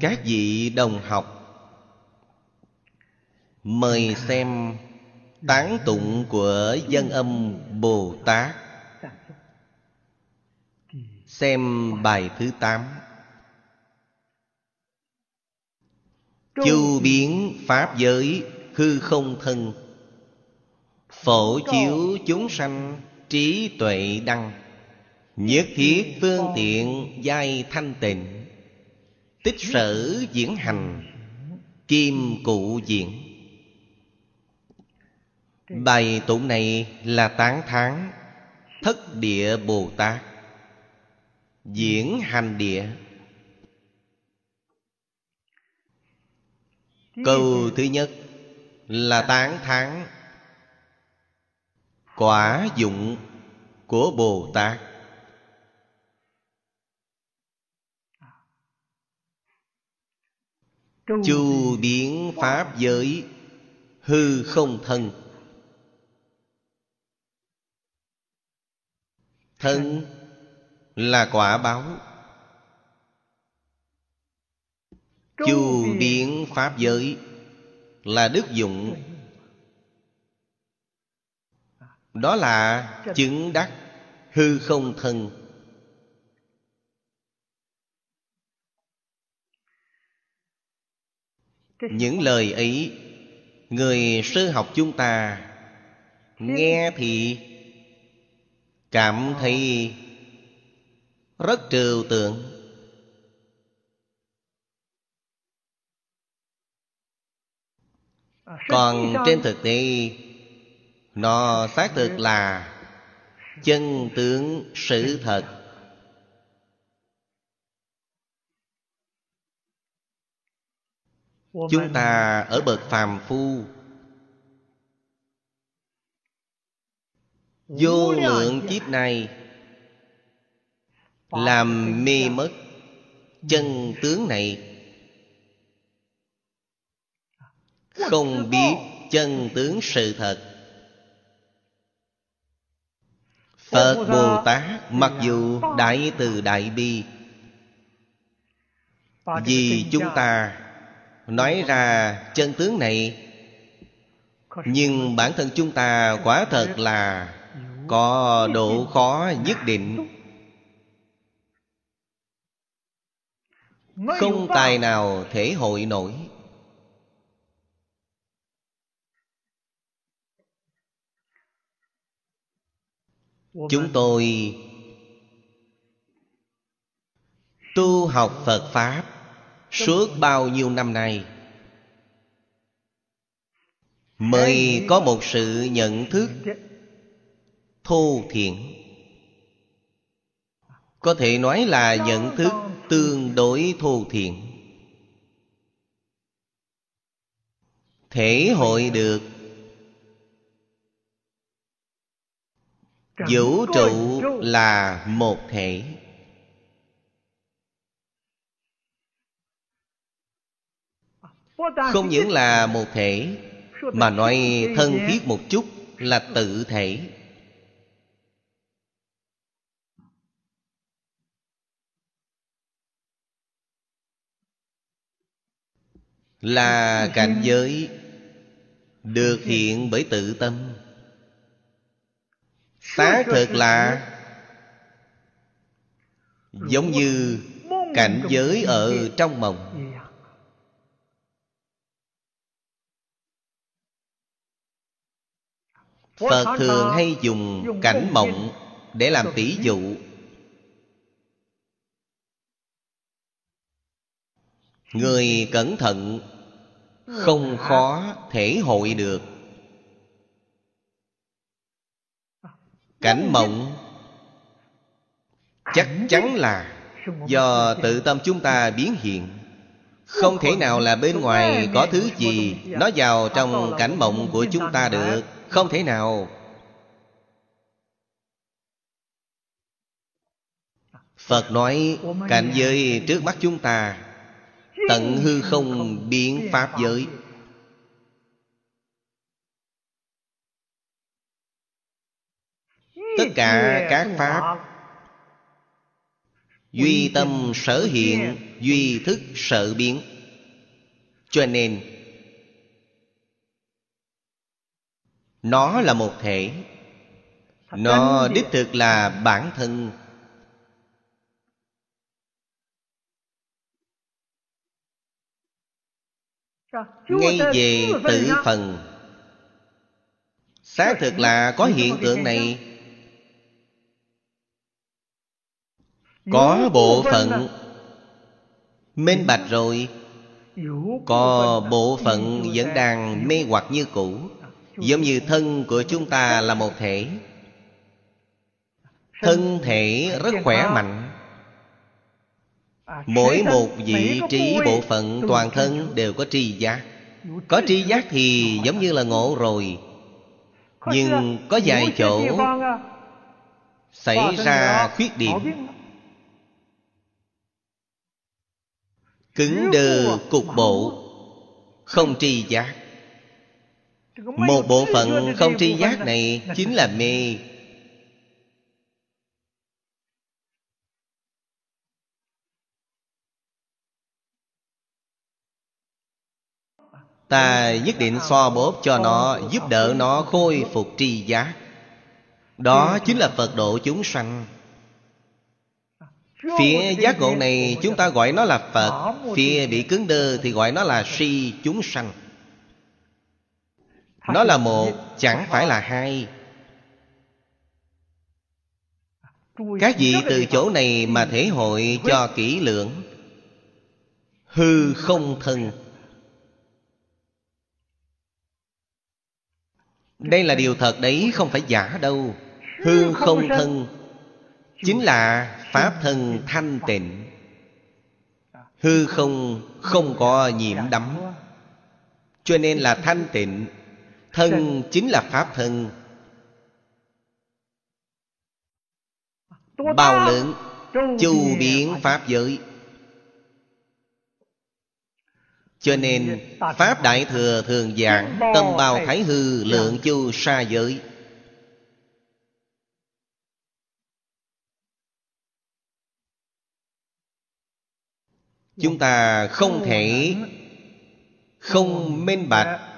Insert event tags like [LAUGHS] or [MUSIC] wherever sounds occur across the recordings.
các vị đồng học. Mời xem tán tụng của dân âm bồ tát. Xem bài thứ tám. Chu biến pháp giới hư không thân. Phổ chiếu chúng sanh trí tuệ đăng. Nhất thiết phương tiện giai thanh tịnh tích sở diễn hành, kim cụ diễn. Bài tụng này là tán thán thất địa bồ tát, diễn hành địa. Câu thứ nhất là tán thán quả dụng của bồ tát. Chu biến pháp giới hư không thân. Thân là quả báo. Chu biến pháp giới là đức dụng. Đó là chứng đắc hư không thân những lời ấy, người sư học chúng ta nghe thì cảm thấy rất trừu tượng. Còn trên thực tế, nó xác thực là chân tướng sự thật. Chúng ta ở bậc phàm phu. Vô lượng kiếp này làm mê mất chân tướng này. Không biết chân tướng sự thật. Phật bồ tát mặc dù đại từ đại bi vì chúng ta nói ra chân tướng này. Nhưng bản thân chúng ta quả thật là có độ khó nhất định. Không tài nào thể hội nổi. Chúng tôi tu học phật pháp suốt bao nhiêu năm nay mới có một sự nhận thức thô thiện có thể nói là nhận thức tương đối thô thiện thể hội được vũ trụ. là một thể không những là một thể, mà nói thân thiết một chút là tự thể. Là cảnh giới được hiện bởi tự tâm. Tá thực là giống như cảnh giới ở trong mộng. Phật thường hay dùng cảnh mộng để làm tỷ dụ. Người cẩn thận không khó thể hội được. Cảnh mộng chắc chắn là do tự tâm chúng ta biến hiện. Không thể nào là bên ngoài có thứ gì nó vào trong cảnh mộng của chúng ta được không thể nào. Phật nói, cảnh giới trước mắt chúng ta, tận hư không biến pháp giới. Tất cả các pháp duy tâm sở hiện, duy thức sở biến. Cho nên nó là một thể. Nó đích thực là bản thân. Ngay về tự phần. Xác thực là có hiện tượng này. có bộ phận minh bạch rồi. có bộ phận vẫn đang mê hoặc như cũ giống như thân của chúng ta là một thể. Thân thể rất khỏe mạnh. Mỗi một vị trí, bộ phận toàn thân đều có tri giác. Có tri giác thì giống như là ngộ rồi. Nhưng có vài chỗ xảy ra khuyết điểm. Cứng đờ cục bộ, không tri giác một bộ phận không tri giác này [LAUGHS] chính là mê. Ta nhất định so bóp cho nó giúp đỡ nó khôi phục tri giác. Đó chính là phật độ chúng sanh. Phía giác ngộ này chúng ta gọi nó là phật phía bị cứng đơ thì gọi nó là si chúng sanh nó là một chẳng phải là hai. Các vị từ chỗ này mà thể hội cho kỹ lưỡng? Hư không thân. Đây là điều thật đấy, không phải giả đâu. Hư không thân chính là pháp thân thanh tịnh. Hư không không có nhiễm đắm. Cho nên là thanh tịnh thân chính là pháp thân. Bao lớn chu biến pháp giới. Cho nên pháp đại thừa thường giảng tâm bao thái hư lượng chu sa giới. Chúng ta không thể không minh bạch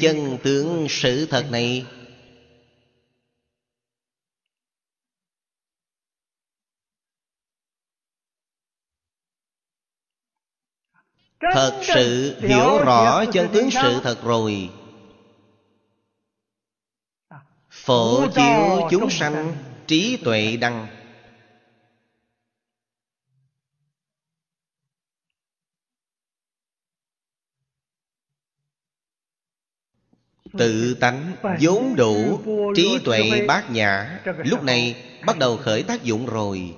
chân tướng sự thật này. Thật sự hiểu rõ chân tướng sự thật rồi. Phổ chiếu chúng sanh trí tuệ đăng Tự tánh, vốn đủ, Trí tuệ bát nhã, Lúc này bắt đầu khởi tác dụng rồi.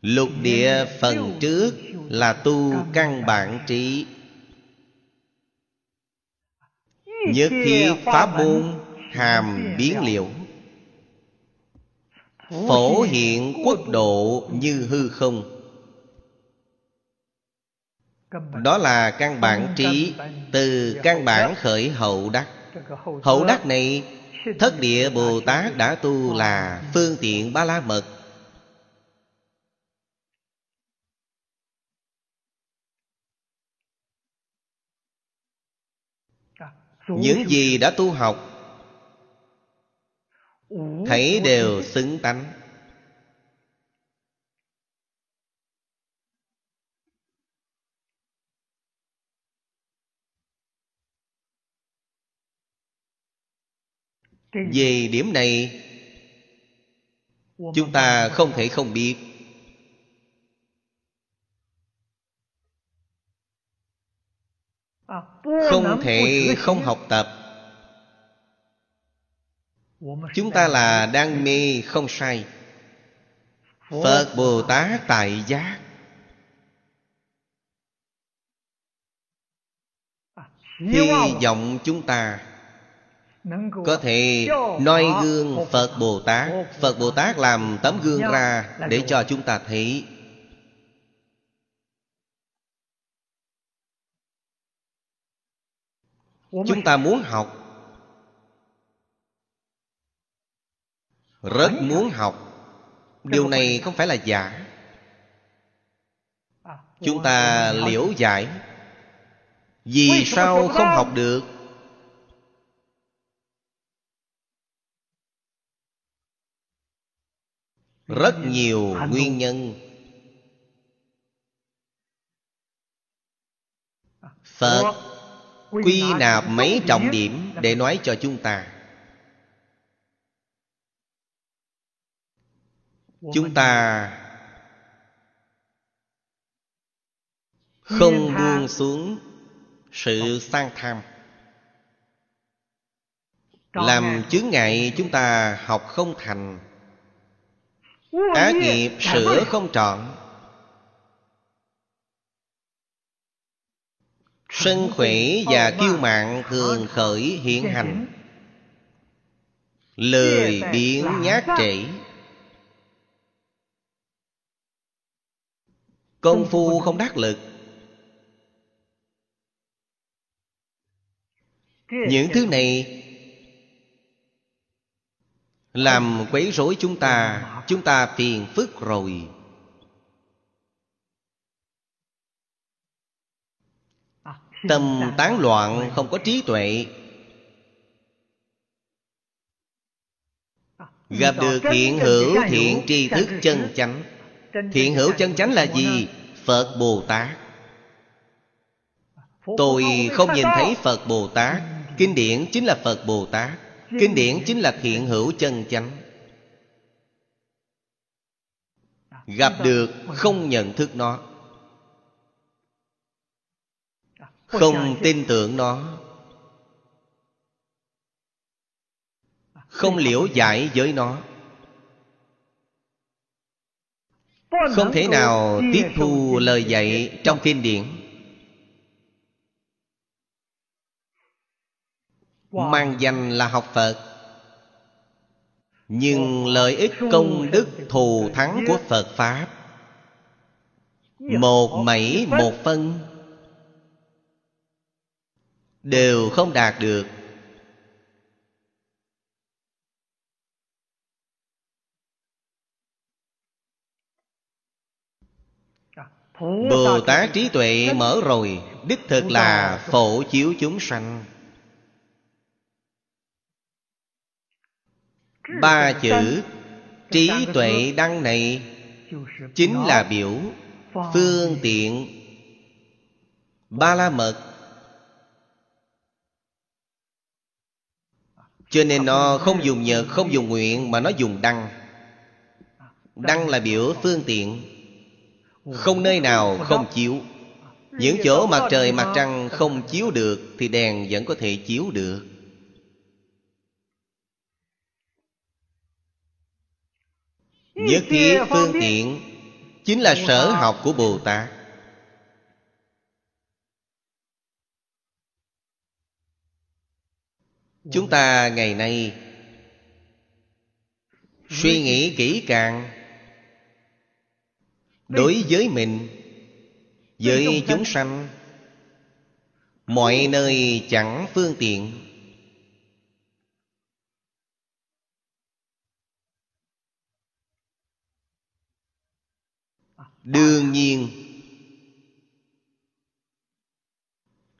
Lục địa phần trước Là tu căn bản trí. Nhất khi pháp môn Hàm biến liệu. Phổ hiện quốc độ như hư không. Đó là căn bản trí, Từ căn bản khởi hậu đắc. Hậu đắc này, Thất địa Bồ Tát đã tu là Phương tiện ba la mật Những gì đã tu học Thấy đều xứng tánh. Về điểm này chúng ta không thể không biết. Không thể không học tập. Chúng ta là đang mê không sai phật bồ tát tại giác. Hy vọng chúng ta có thể noi gương phật bồ tát phật bồ tát làm tấm gương ra để cho chúng ta thấy. Chúng ta muốn học. Rất muốn học. Điều này không phải là giả chúng ta liễu giải. Vì sao không học được? Rất nhiều nguyên nhân. Phật quy nạp mấy trọng điểm để nói cho chúng ta. Chúng ta không buông xuống sự sang tham. Làm chướng ngại chúng ta học không thành ác nghiệp sửa không trọn. Sân khỏe và kiêu mạng thường khởi hiện hành. Lời biến nhát trễ công phu không đắc lực. Những thứ này làm quấy rối chúng ta chúng ta phiền phức rồi. Tâm tán loạn không có trí tuệ. Gặp được thiện hữu thiện tri thức chân chánh. Thiện hữu chân chánh là gì? Phật bồ tát. Tôi không nhìn thấy phật bồ tát. Kinh điển chính là phật bồ tát kinh điển chính là hiện hữu chân chánh. Gặp được không nhận thức nó. Không tin tưởng nó. Không liễu giải với nó. Không thể nào tiếp thu lời dạy trong kinh điển. Mang danh là học phật. Nhưng lợi ích công đức thù thắng của phật pháp. Một mảy một phân. Đều không đạt được. Bồ Tát trí tuệ mở rồi. Đích thực là phổ chiếu chúng sanh Ba chữ trí tuệ đăng này Chính là biểu phương tiện. Ba la mật. Cho nên nó không dùng nhật, không dùng nguyện Mà nó dùng đăng. Đăng là biểu phương tiện. Không nơi nào không chiếu. Những chỗ mặt trời mặt trăng không chiếu được Thì đèn vẫn có thể chiếu được Nhất thiết phương tiện Chính là sở học của Bồ Tát. Chúng ta ngày nay Suy nghĩ kỹ càng đối với mình với chúng sanh mọi nơi chẳng phương tiện đương nhiên,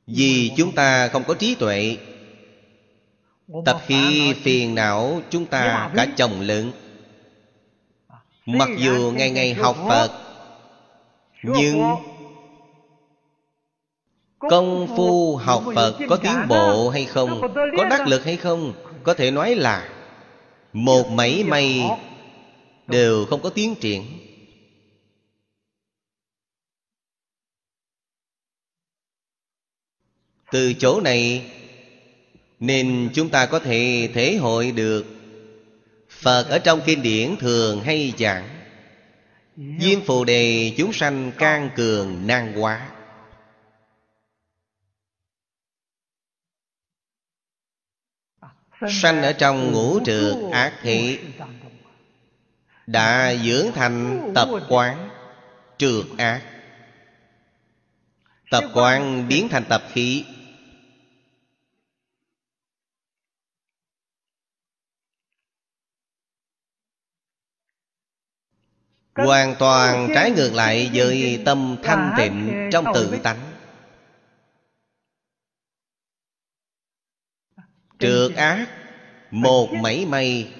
vì chúng ta không có trí tuệ tập khi phiền não chúng ta cả chồng lớn mặc dù ngày ngày học phật, nhưng công phu học phật có tiến bộ hay không, có đắc lực hay không, có thể nói là một mảy may đều không có tiến triển. Từ chỗ này, nên chúng ta có thể thể hội được. Phật ở trong kinh điển thường hay giảng, Diêm phù đề chúng sanh can cường nan quá Sanh ở trong ngũ trượt ác thị Đã dưỡng thành tập quán Trượt ác. Tập quán biến thành tập khí. Hoàn toàn trái ngược lại với tâm thanh tịnh trong tự tánh. Trượt ác Một mảy may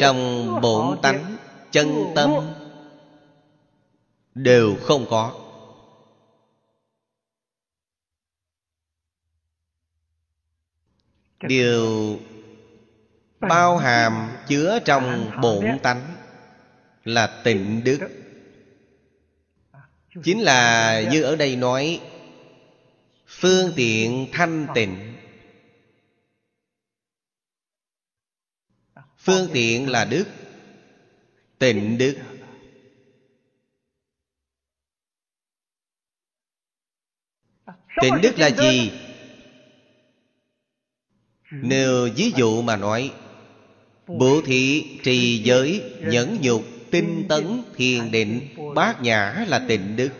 Trong bổn tánh Chân tâm Đều không có. Điều bao hàm chứa trong bổn tánh là tịnh đức. Chính là như ở đây nói phương tiện thanh tịnh. Phương tiện là đức tịnh đức. tịnh đức là gì? nếu ví dụ mà nói Bố thị trì giới, nhẫn nhục, tinh tấn, thiền định, bát nhã là tịnh đức.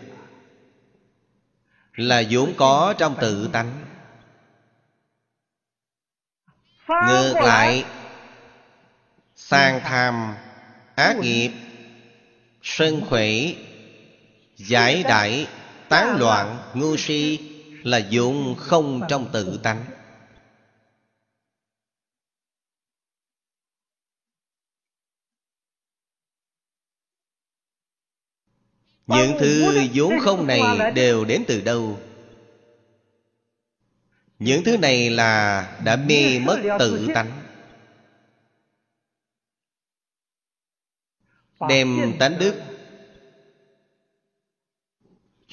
Là vốn có trong tự tánh. Ngược lại, sang tham, ác nghiệp, sân khỏe, giải đại tán loạn, ngu si là vốn không trong tự tánh. Những thứ vốn không này đều đến từ đâu? Những thứ này là đã mê mất tự tánh. Đem tánh đức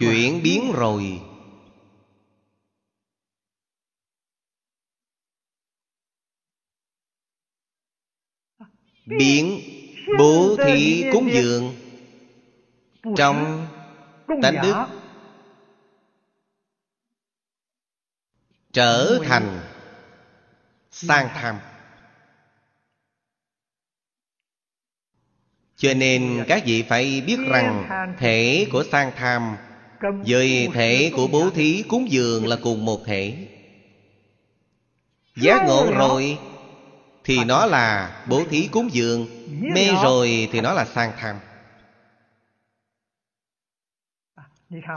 Chuyển biến rồi. Biến bố thí cúng dường trong tánh đức. Trở thành sang tham. Cho nên các vị phải biết rằng thể của sang tham với thể của bố thí cúng dường là cùng một thể. Giác ngộ rồi thì nó là bố thí cúng dường mê rồi thì nó là sang tham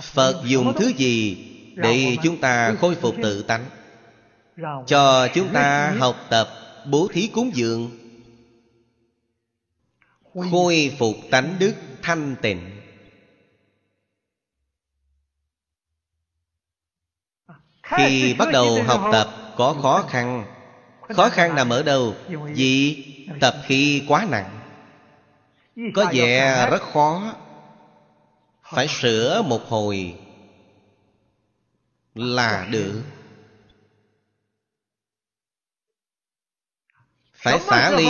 phật dùng thứ gì để chúng ta khôi phục tự tánh? Cho chúng ta học tập bố thí cúng dường. Khôi phục tánh đức thanh tịnh. Khi bắt đầu học tập có khó khăn. Khó khăn nằm ở đâu? Vì tập khi quá nặng. Có vẻ rất khó phải sửa một hồi là được. Phải xả ly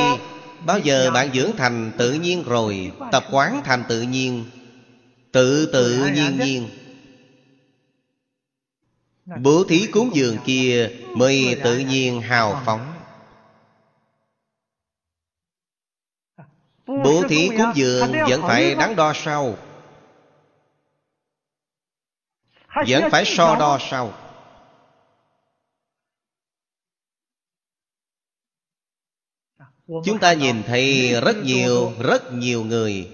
bao giờ bạn dưỡng thành tự nhiên rồi tập quán thành tự nhiên tự tự nhiên nhiên. Bố thí cúng dường kia mới tự nhiên hào phóng. Bố thí cúng dường vẫn phải đắn đo sau vẫn phải so đo sau. Chúng ta nhìn thấy rất nhiều rất nhiều người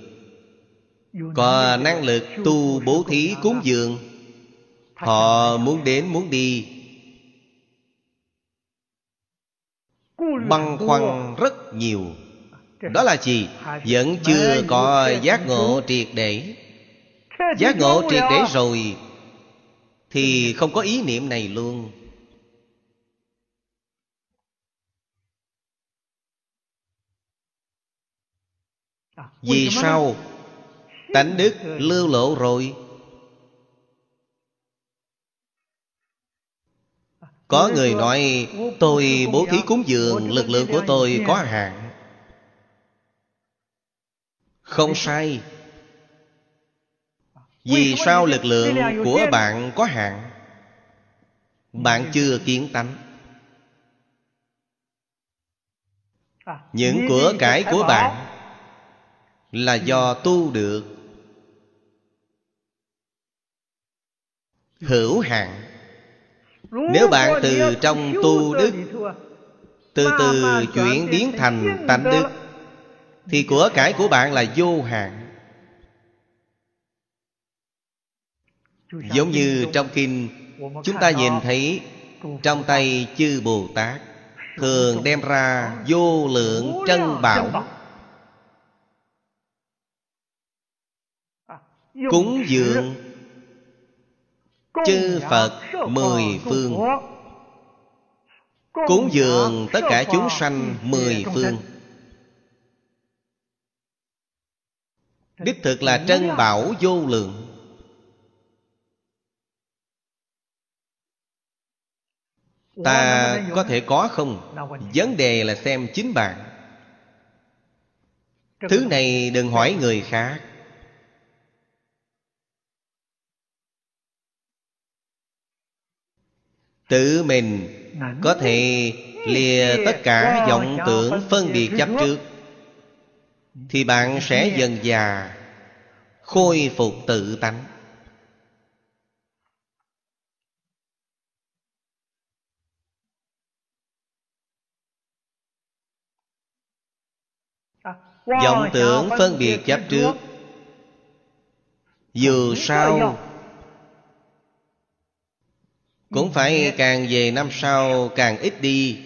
có năng lực tu bố thí cúng dường. Họ muốn đến muốn đi. Băn khoăn rất nhiều. Đó là gì? Vẫn chưa có giác ngộ triệt để. Giác ngộ triệt để rồi thì không có ý niệm này luôn. Vì sao tánh đức lưu lộ rồi? Có người nói tôi bố thí cúng dường lực lượng của tôi có hạn. Không sai vì sao lực lượng của bạn có hạn? Bạn chưa kiến tánh. Những của cải của bạn là do tu được. Hữu hạn. Nếu bạn từ trong tu đức từ từ chuyển biến thành tánh đức thì của cải của bạn là vô hạn giống như trong kinh, chúng ta nhìn thấy trong tay chư bồ tát thường đem ra vô lượng trân bảo. Cúng dường chư phật mười phương. Cúng dường tất cả chúng sanh mười phương. Đích thực là trân bảo vô lượng. Ta có thể có không? Vấn đề là xem chính bạn. Thứ này đừng hỏi người khác. Tự mình có thể lìa tất cả vọng tưởng phân biệt chấp trước thì bạn sẽ dần già khôi phục tự tánh vọng tưởng phân biệt chấp trước. Dù sao cũng phải càng về năm sau càng ít đi.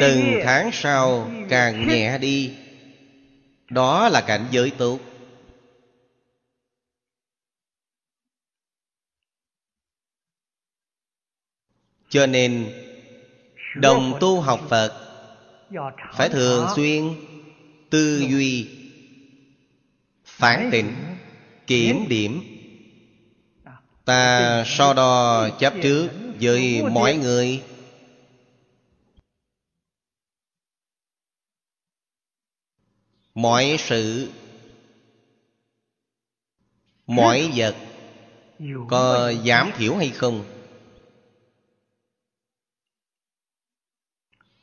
Từng tháng sau càng nhẹ đi. Đó là cảnh giới tốt. Cho nên đồng tu học phật phải thường xuyên tư duy phản định, kiểm điểm. Ta so đo chấp trước với mọi người. Mọi sự, mọi vật, có giảm thiểu hay không?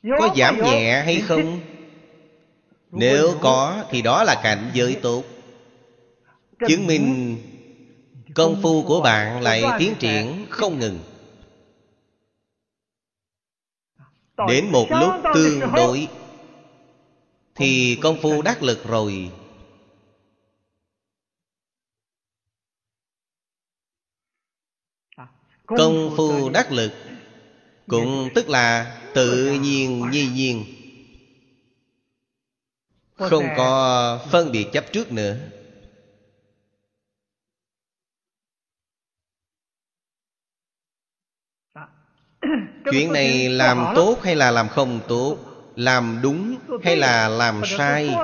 Có giảm nhẹ hay không? Nếu có thì đó là cảnh giới tốt. Chứng minh công phu của bạn lại tiến triển không ngừng. Đến một lúc tương đối thì công phu đắc lực rồi. Công phu đắc lực cũng tức là tự nhiên nhi nhiên không có phân biệt chấp trước nữa. [CLEARS THROAT] Chuyện này làm tốt hay là làm không tốt? Làm đúng hay là làm sai?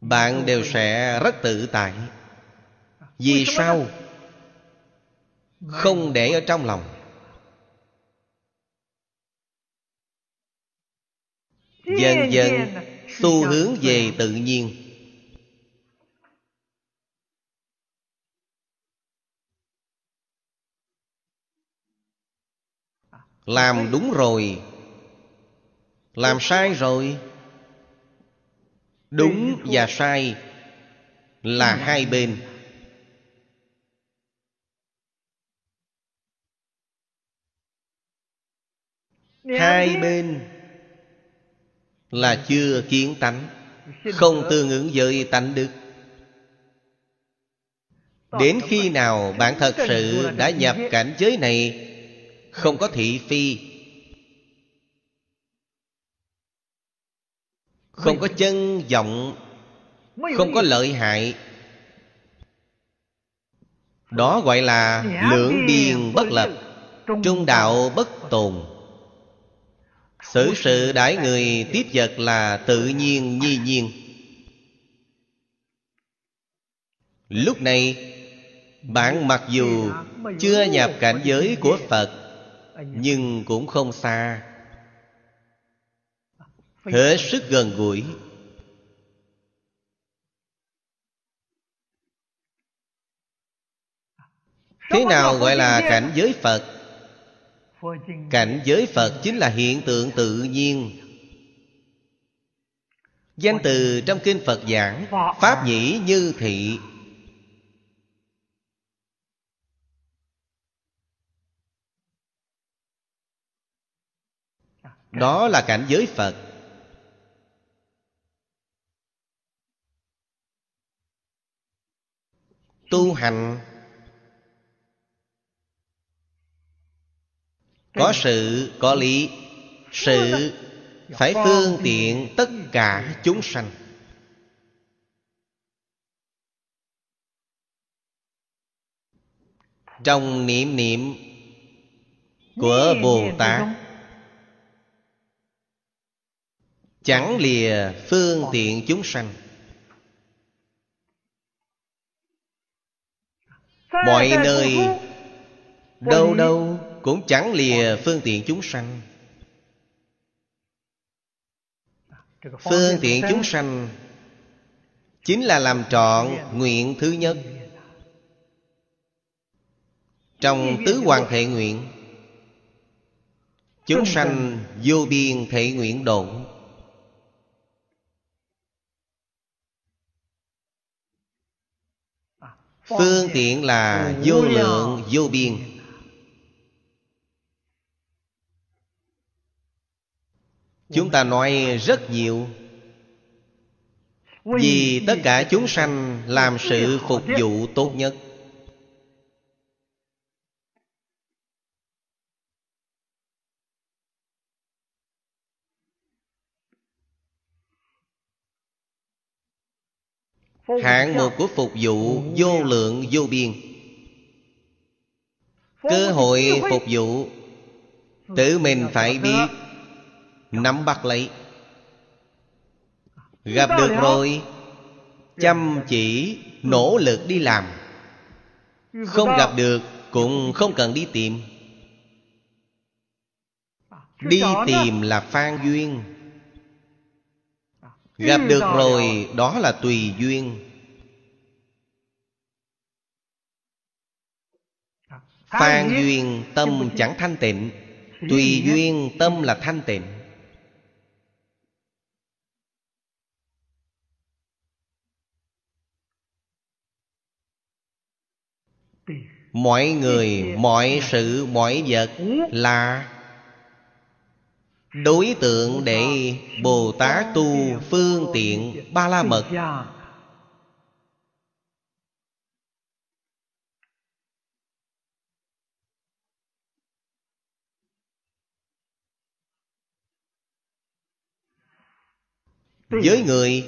bạn đều sẽ rất tự tại. Vì sao? không để ở trong lòng dần dần xu hướng về tự nhiên. Làm đúng rồi. Làm sai rồi. Đúng và sai là hai bên. Hai bên là chưa kiến tánh, không tương ứng với tánh đức. Đến khi nào bạn thật sự đã nhập cảnh giới này, không có thị phi, không có chân vọng, không có lợi hại, đó gọi là lưỡng biên bất lập, trung đạo bất tồn xử sự đãi người tiếp vật là tự nhiên nhi nhiên. Lúc này, bạn mặc dù chưa nhập cảnh giới của phật, nhưng cũng không xa. Hết sức gần gũi. Thế nào gọi là cảnh giới phật? Cảnh giới phật chính là hiện tượng tự nhiên. Danh từ trong kinh Phật giảng, Pháp nhĩ như thị. Đó là cảnh giới Phật. Tu hành Có sự, có lý. Sự phải phương tiện tất cả chúng sanh. Trong niệm niệm của Bồ Tát Chẳng lìa phương tiện chúng sanh. Mọi nơi Đâu đâu cũng chẳng lìa phương tiện chúng sanh. Phương tiện chúng sanh Chính là làm trọn nguyện thứ nhất. Trong tứ hoàng thể nguyện, Chúng sanh vô biên thể nguyện độ Phương tiện là vô lượng, vô biên. Chúng ta nói rất nhiều. Vì tất cả chúng sanh làm sự phục vụ tốt nhất. Hạng mục của phục vụ vô lượng vô biên. Cơ hội phục vụ Tự mình phải biết Nắm bắt lấy. Gặp được rồi. Chăm chỉ nỗ lực đi làm. Không gặp được Cũng không cần đi tìm. Đi tìm là phan duyên. Gặp được rồi đó là tùy duyên. Phan duyên tâm chẳng thanh tịnh. Tùy duyên tâm là thanh tịnh mọi người mọi sự mọi vật là đối tượng để bồ tát tu phương tiện ba la mật với người,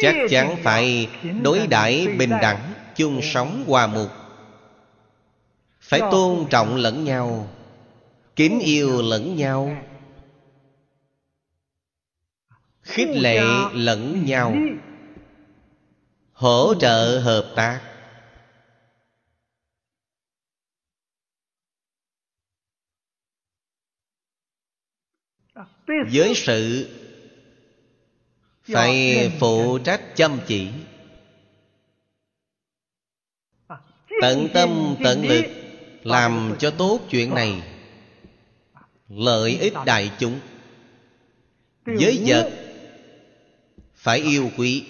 chắc chắn phải đối đãi bình đẳng chung sống hòa mục. Phải tôn trọng lẫn nhau kính yêu lẫn nhau khích lệ lẫn nhau hỗ trợ hợp tác. Với sự phải phụ trách chăm chỉ tận tâm tận lực làm cho tốt chuyện này. lợi ích đại chúng. Với vật phải yêu quý.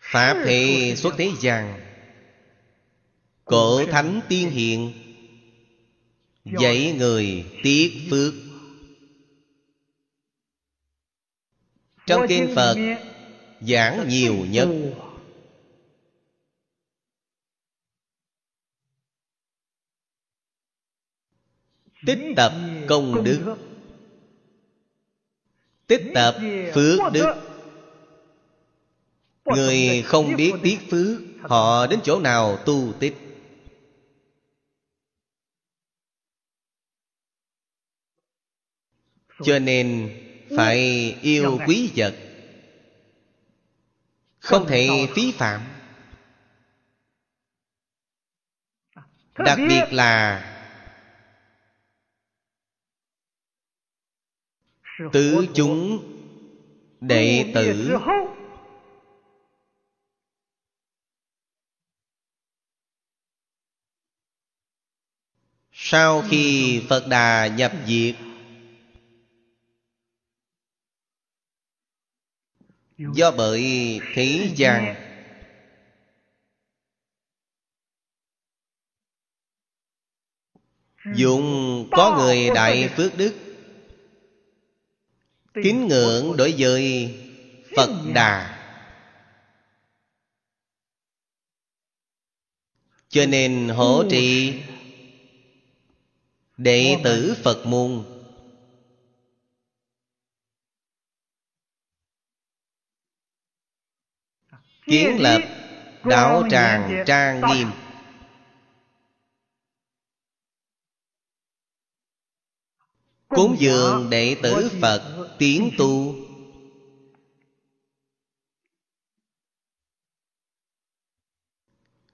Pháp hệ xuất thế gian cổ thánh tiên hiện dạy người tiếc phước. Trong kinh phật giảng nhiều nhất. Tích tập công đức. Tích tập phước đức. Người không biết tiếc phước, họ đến chỗ nào tu tích? Cho nên phải yêu quý vật không thể phí phạm. Đặc biệt là tứ chúng đệ tử. Sau khi Phật Đà nhập diệt Do bởi thế gian. Dùng có người đại phước đức Kính ngưỡng đối với Phật Đà. Cho nên hỗ trì Đệ tử Phật môn Kiến lập Đạo tràng trang nghiêm. Cúng dường đệ tử Phật tiến tu.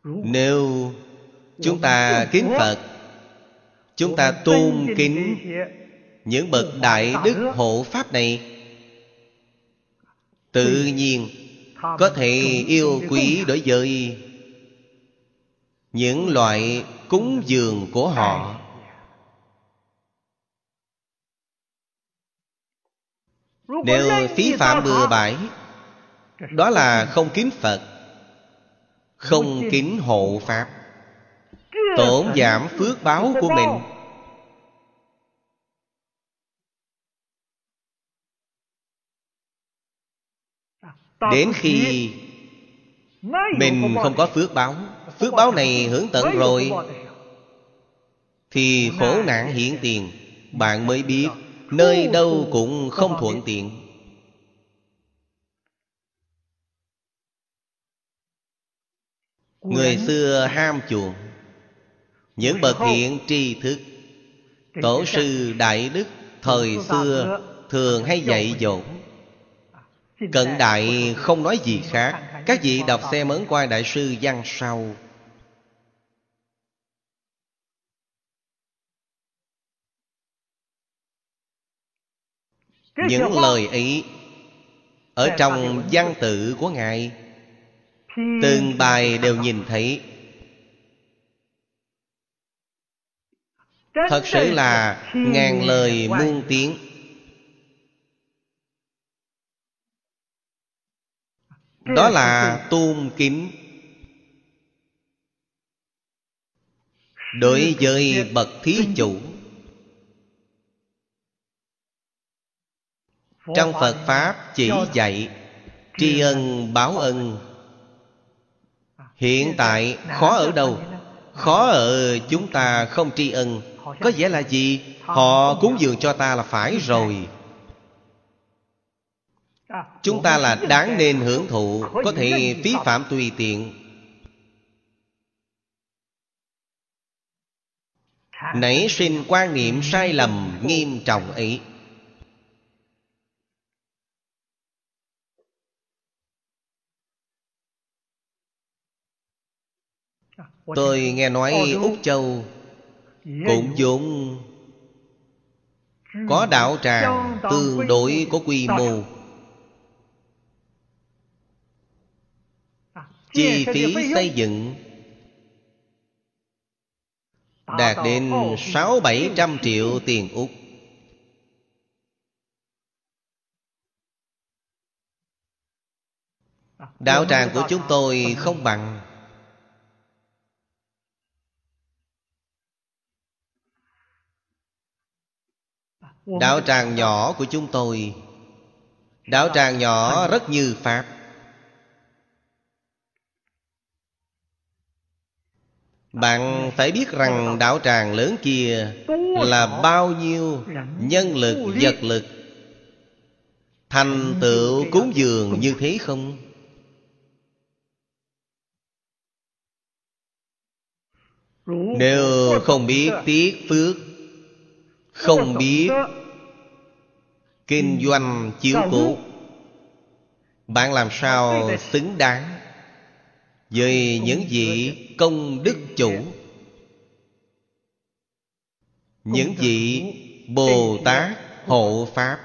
Nếu chúng ta kính Phật Chúng ta tôn kính những bậc đại đức hộ pháp này Tự nhiên có thể yêu quý đối với những loại cúng dường của họ. Nếu phí phạm bừa bãi, Đó là không kính Phật, Không kính hộ Pháp, Tổn giảm phước báo của mình. Đến khi Mình không có phước báo. Phước báo này. hưởng tận rồi. Thì khổ nạn hiện tiền. Bạn mới biết Nơi đâu cũng không thuận tiện. Người xưa ham chuộng Những bậc hiện tri thức. Tổ sư Đại Đức Thời xưa thường hay dạy dỗ Cận đại không nói gì khác. Các vị đọc xem ấn quan Đại sư Văn Sau. Những lời ấy Ở trong văn tự của Ngài, Từng bài đều nhìn thấy. Thật sự là ngàn lời muôn tiếng. Đó là tôn kính Đối với bậc thí chủ. Trong Phật Pháp chỉ dạy Tri ân báo ân. Hiện tại khó ở đâu? Khó ở chúng ta không tri ân. Có vẻ là gì? Họ cúng dường cho ta là phải rồi Chúng ta là đáng nên hưởng thụ, Có thể phí phạm tùy tiện. Nảy sinh quan niệm sai lầm, nghiêm trọng ấy. Tôi nghe nói Úc Châu Cũng dùng Có đạo tràng tương đối có quy mô. Chi phí xây dựng Đạt đến sáu bảy trăm triệu tiền Úc. Đạo tràng của chúng tôi không bằng. Đạo tràng nhỏ của chúng tôi Đạo tràng nhỏ rất như Pháp Bạn phải biết rằng đạo tràng lớn kia Là bao nhiêu nhân lực, vật lực Thành tựu cúng dường như thế không? Nếu không biết tiếc phước Không biết Kinh doanh chiếu cố Bạn làm sao xứng đáng về những vị công đức chủ những vị bồ tát hộ pháp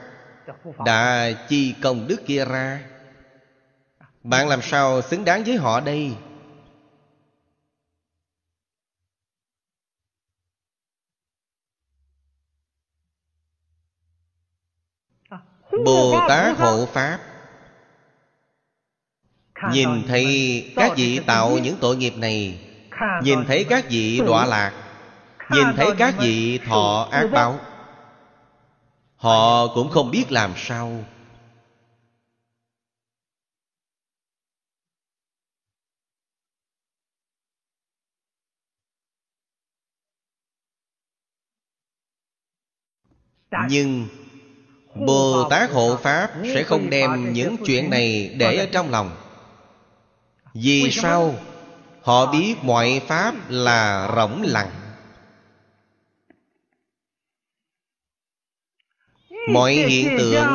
đã chi công đức kia ra. Bạn làm sao xứng đáng với họ đây? Bồ tát hộ pháp nhìn thấy các vị tạo những tội nghiệp này. Nhìn thấy các vị đọa lạc. Nhìn thấy các vị thọ ác báo. Họ cũng không biết làm sao. Nhưng bồ tát hộ pháp sẽ không đem những chuyện này để ở trong lòng vì sao? họ biết mọi pháp là rỗng lặng. Mọi hiện tượng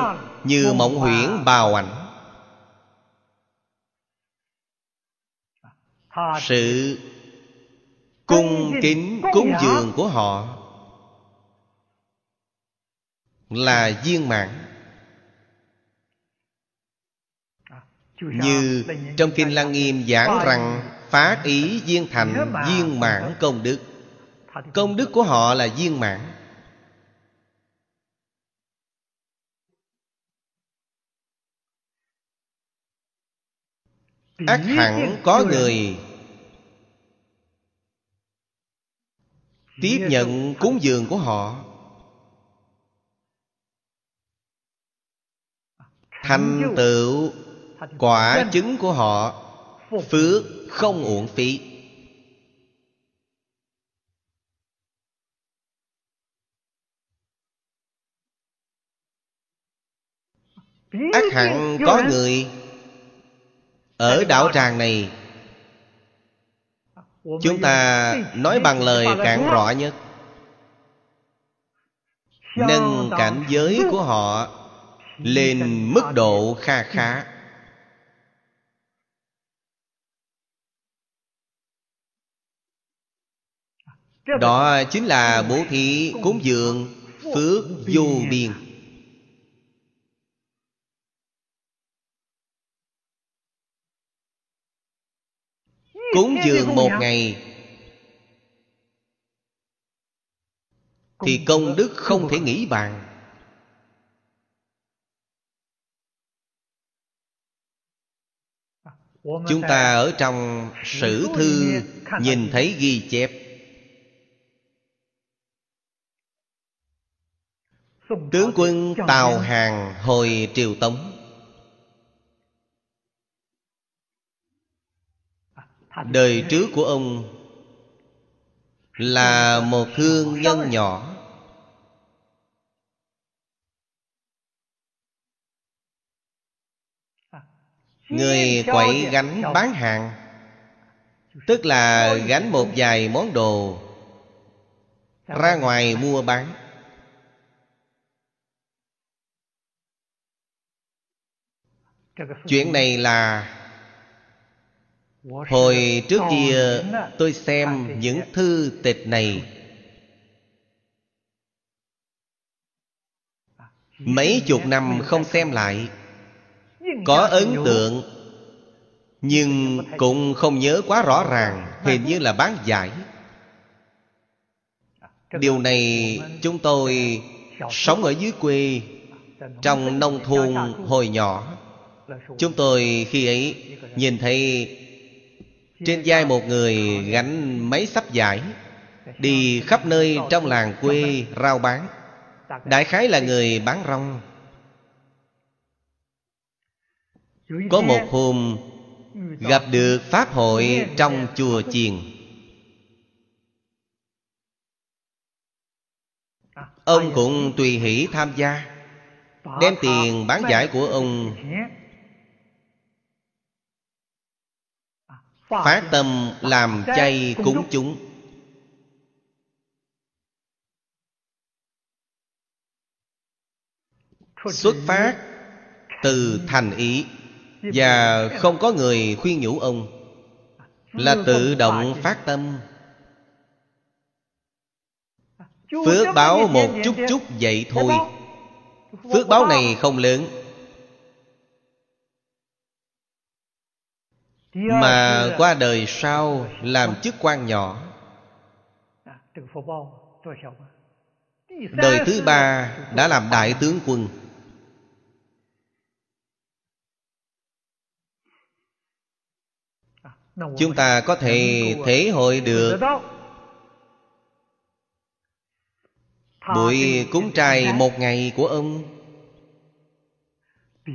như mộng huyễn bào ảnh. Sự cung kính cúng dường của họ là viên mãn như trong kinh lăng nghiêm giảng rằng phát ý viên thành viên mãn công đức. Công đức của họ là viên mãn. Ắt hẳn có người tiếp nhận cúng dường của họ. Thành tựu quả chứng của họ phước không uổng phí. Ắt hẳn có người ở đạo tràng này. Chúng ta nói bằng lời cạn rõ nhất. Nâng cảnh giới của họ lên mức độ kha khá đó chính là bố thí cúng dường phước vô biên. Cúng dường một ngày thì công đức không thể nghĩ bàn. Chúng ta ở trong sử thư nhìn thấy ghi chép. Tướng quân tào hàng hồi triều tống. Đời trước của ông là một thương nhân nhỏ. Người quẩy gánh bán hàng, tức là gánh một vài món đồ ra ngoài mua bán. Chuyện này là hồi trước kia tôi xem những thư tịch này. Mấy chục năm không xem lại, có ấn tượng, nhưng cũng không nhớ quá rõ ràng, hình như là bán giải. Điều này chúng tôi sống ở dưới quê, trong nông thôn hồi nhỏ chúng tôi khi ấy nhìn thấy trên vai một người gánh mấy sắp giải, đi khắp nơi trong làng quê rao bán. Đại khái là người bán rong. Có một hôm gặp được pháp hội trong chùa chiền. Ông cũng tùy hỷ tham gia, đem tiền bán giải của ông phát tâm làm chay cúng chúng. Xuất phát từ thành ý và không có người khuyên nhủ ông, là tự động phát tâm. Phước báo một chút chút vậy thôi. Phước báo này không lớn. mà qua đời sau làm chức quan nhỏ. Đời thứ ba đã làm đại tướng quân. Chúng ta có thể thể hội được buổi cúng trai một ngày của ông.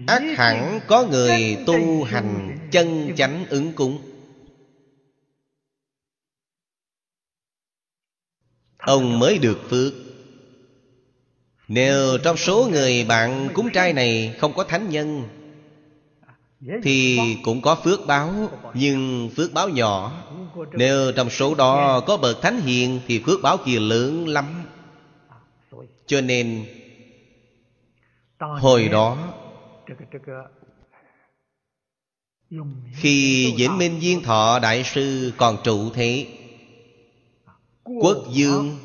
Ác hẳn có người tu hành chân chánh ứng cúng. Ông mới được phước. Nếu trong số người bạn cúng trai này không có thánh nhân, Thì cũng có phước báo, Nhưng phước báo nhỏ. Nếu trong số đó có bậc thánh hiền, Thì phước báo kia lớn lắm. Cho nên, Hồi đó khi Vĩnh Minh Viên Thọ Đại Sư còn trụ thế Quốc dương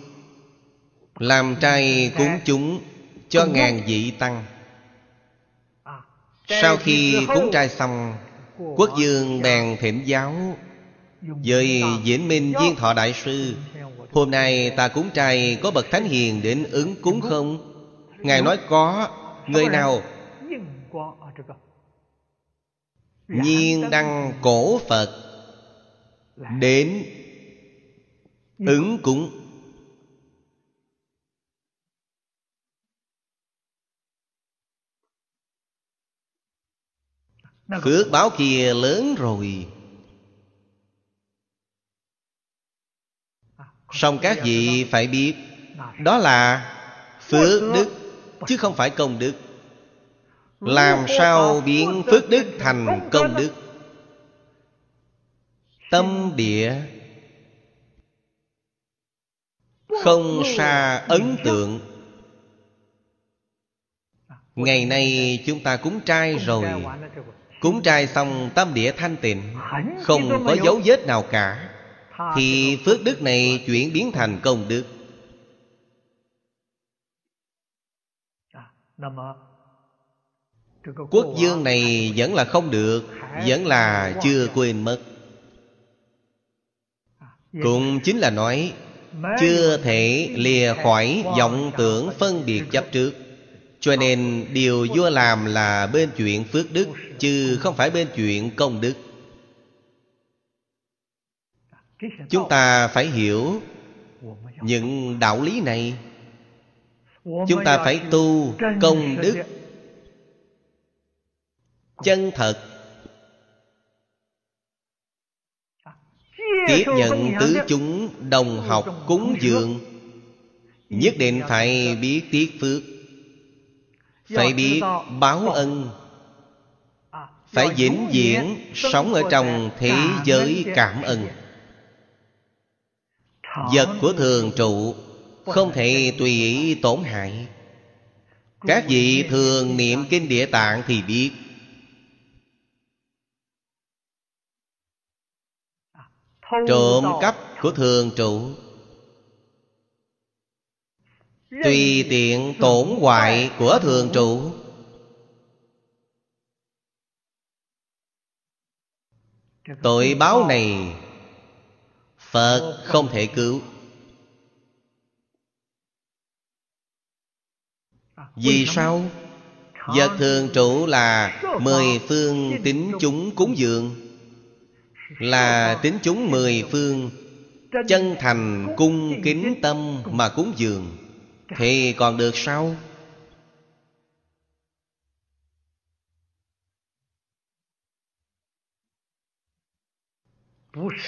Làm trai cúng chúng Cho ngàn vị tăng. Sau khi cúng trai xong Quốc dương bèn thỉnh giáo. Với Vĩnh Minh Viên Thọ Đại Sư Hôm nay ta cúng trai Có bậc thánh hiền đến ứng cúng không? Ngài nói có. Người nào Nhiên đăng cổ Phật. Đến Ứng cúng Phước báo kia lớn rồi. Xong các vị phải biết Đó là phước đức Chứ không phải công đức Làm sao biến phước đức thành công đức? Tâm địa Không xa ấn tượng. Ngày nay chúng ta cúng trai rồi. Cúng trai xong tâm địa thanh tịnh Không có dấu vết nào cả Thì phước đức này chuyển biến thành công đức Quốc dương này vẫn là không được, Vẫn là chưa quên mất. Cũng chính là nói, Chưa thể lìa khỏi vọng tưởng phân biệt chấp trước. Cho nên điều vua làm là bên chuyện phước đức, Chứ không phải bên chuyện công đức. Chúng ta phải hiểu những đạo lý này. Chúng ta phải tu công đức Chân thật. Tiếp nhận tứ chúng đồng học cúng dường. Nhất định phải biết tiết phước. Phải biết báo ân. Phải vĩnh viễn sống ở trong thế giới cảm ơn. Vật của thường trụ Không thể tùy ý tổn hại. Các vị thường niệm kinh địa tạng thì biết Trộm cắp của thường trụ. Tùy tiện tổn hoại của thường trụ. Tội báo này Phật không thể cứu. Vì sao? Vật thường trụ là Mười phương tính chúng cúng dường là tính chúng mười phương, Chân thành cung kính tâm mà cúng dường. Thì còn được sao?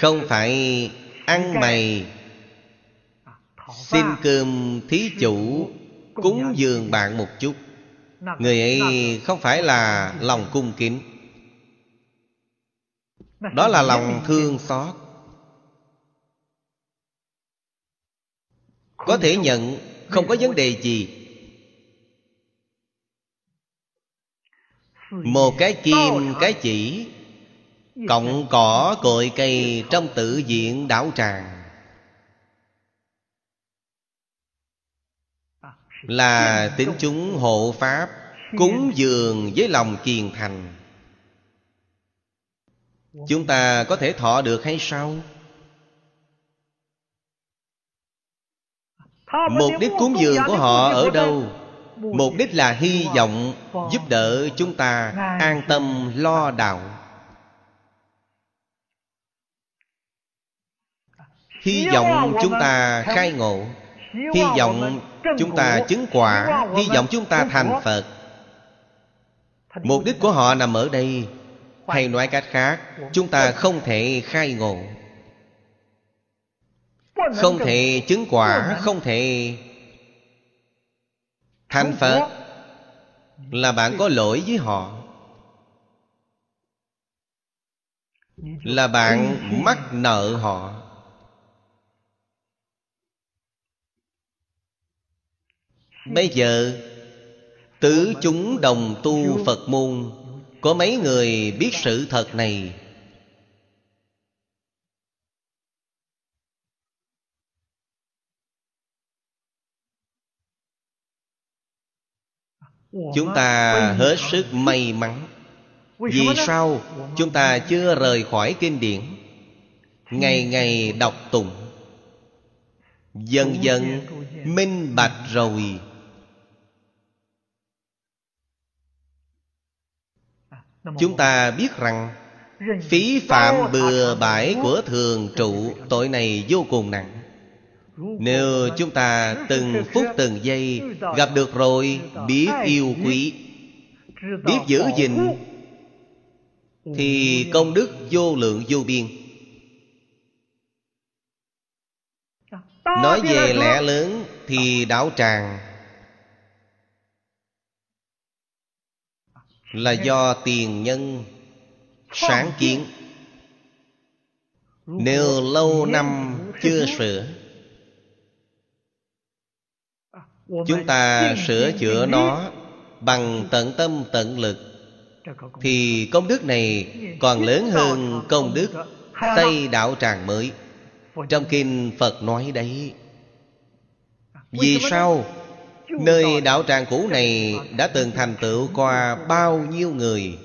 Không phải ăn mày. Xin cơm thí chủ, Cúng dường bạn một chút. Người ấy không phải là lòng cung kính. Đó là lòng thương xót. Có thể nhận Không có vấn đề gì. Một cái kim cái chỉ Cộng cỏ cội cây trong tự diện đảo tràng. Là tính chúng hộ pháp Cúng dường với lòng kiền thành Chúng ta có thể thọ được hay sao? Mục đích cúng dường của họ ở đâu? Mục đích là hy vọng giúp đỡ chúng ta an tâm, lo đạo. Hy vọng chúng ta khai ngộ. Hy vọng chúng ta chứng quả. Hy vọng chúng ta thành Phật. Mục đích của họ nằm ở đây. Hay nói cách khác, Chúng ta không thể khai ngộ. Không thể chứng quả, Không thể thành Phật Là bạn có lỗi với họ. Là bạn mắc nợ họ. Bây giờ, Tứ chúng đồng tu Phật môn có mấy người biết sự thật này? Chúng ta hết sức may mắn. Vì sao? Chúng ta chưa rời khỏi kinh điển. Ngày ngày đọc tụng. Dần dần minh bạch rồi. Chúng ta biết rằng Phí phạm bừa bãi của thường trụ Tội này vô cùng nặng. Nếu chúng ta từng phút từng giây Gặp được rồi Biết yêu quý Biết giữ gìn Thì công đức vô lượng vô biên. Nói về lẽ lớn Thì đạo tràng là do tiền nhân sáng kiến. Nếu lâu năm chưa sửa chúng ta sửa chữa nó bằng tận tâm tận lực. Thì công đức này còn lớn hơn công đức xây đạo tràng mới. Trong kinh phật nói đấy. Vì sao Nơi đạo tràng cũ này đã từng thành tựu qua bao nhiêu người?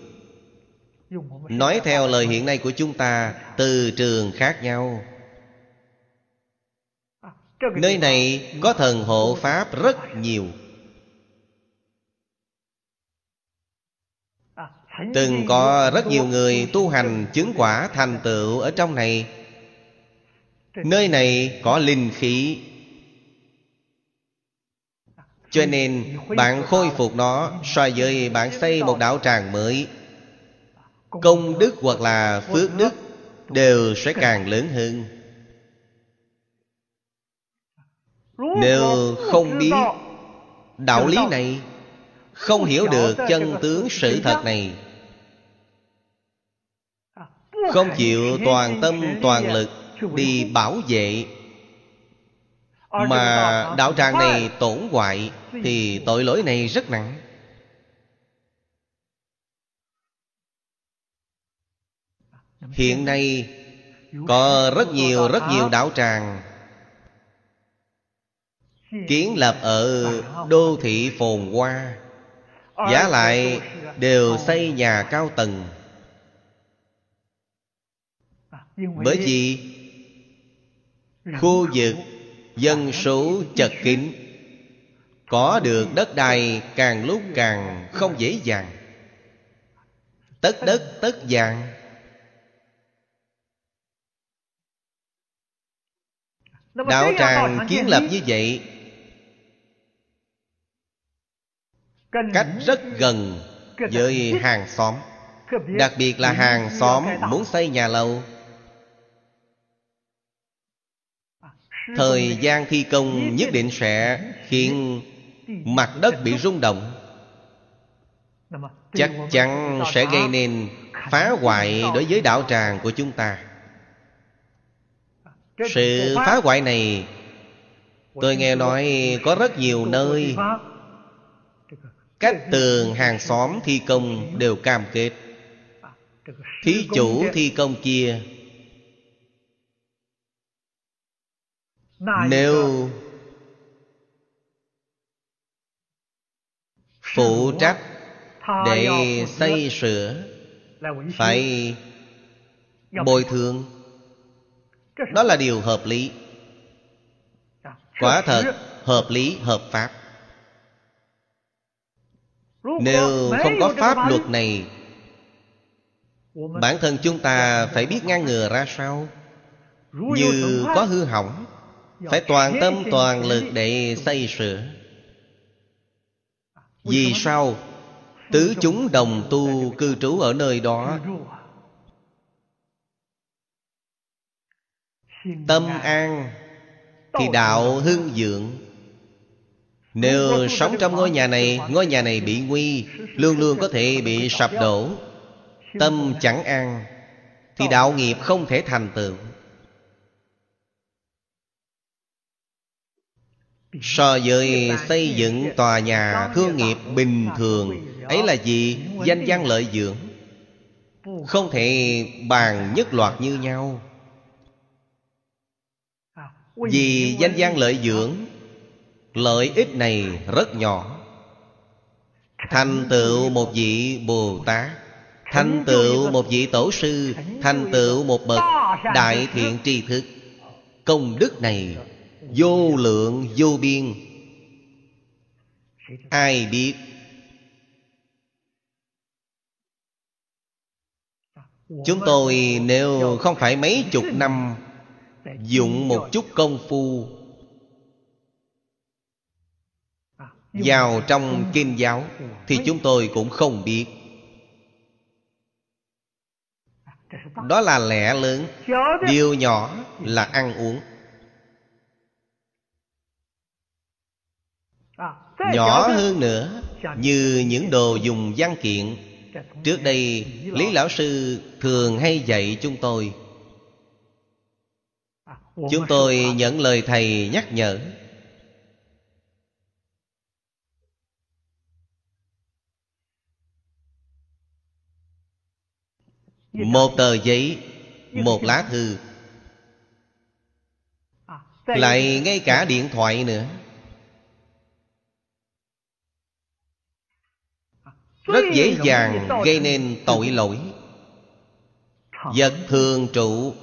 Nói theo lời hiện nay của chúng ta, Từ trường khác nhau. Nơi này có thần hộ Pháp rất nhiều. Từng có rất nhiều người tu hành chứng quả thành tựu ở trong này. Nơi này có linh khí cho nên, bạn khôi phục nó So với bạn xây một đạo tràng mới. Công đức hoặc là phước đức Đều sẽ càng lớn hơn. Nếu không biết đạo lý này, Không hiểu được chân tướng sự thật này, Không chịu toàn tâm toàn lực Đi bảo vệ mà đạo tràng này tổn hoại Thì tội lỗi này rất nặng. Hiện nay Có rất nhiều rất nhiều đạo tràng Kiến lập ở đô thị phồn hoa. Giá lại đều xây nhà cao tầng. Bởi vì Khu vực Dân số chật kín. Có được đất đai càng lúc càng không dễ dàng. Tất đất tất vàng. Đạo tràng kiến lập như vậy, Cách rất gần với hàng xóm. Đặc biệt là hàng xóm muốn xây nhà lầu Thời gian thi công nhất định sẽ khiến mặt đất bị rung động. Chắc chắn sẽ gây nên phá hoại đối với đạo tràng của chúng ta. Sự phá hoại này, Tôi nghe nói có rất nhiều nơi các tường hàng xóm thi công đều cam kết. Thí chủ thi công kia nếu phụ trách để xây sửa phải bồi thường. Đó là điều hợp lý. Quả thật hợp lý hợp pháp. Nếu không có pháp luật này bản thân chúng ta phải biết ngăn ngừa ra sao? Như có hư hỏng phải toàn tâm, toàn lực để xây sửa Vì sao? Tứ chúng đồng tu cư trú ở nơi đó. Tâm an Thì đạo hưng dưỡng Nếu sống trong ngôi nhà này, Ngôi nhà này bị nguy, Luôn luôn có thể bị sập đổ. Tâm chẳng an Thì đạo nghiệp không thể thành tựu. So với xây dựng tòa nhà thương nghiệp bình thường, Ấy là gì? Danh văn lợi dưỡng. Không thể bàn nhất loạt như nhau. Vì danh văn lợi dưỡng, Lợi ích này rất nhỏ. Thành tựu một vị Bồ Tát, Thành tựu một vị Tổ sư, Thành tựu một bậc Đại thiện tri thức. Công đức này Vô lượng, vô biên. Ai biết? Chúng tôi nếu không phải mấy chục năm Dụng một chút công phu Vào trong kinh giáo, Thì chúng tôi cũng không biết. Đó là lẽ lớn. Điều nhỏ là ăn uống. Nhỏ hơn nữa, Như những đồ dùng văn kiện. Trước đây, Lý Lão Sư thường hay dạy chúng tôi. Chúng tôi nhận lời Thầy nhắc nhở. Một tờ giấy, Một lá thư. Lại ngay cả điện thoại nữa. Rất dễ dàng gây nên tội lỗi. Vật thường trụ.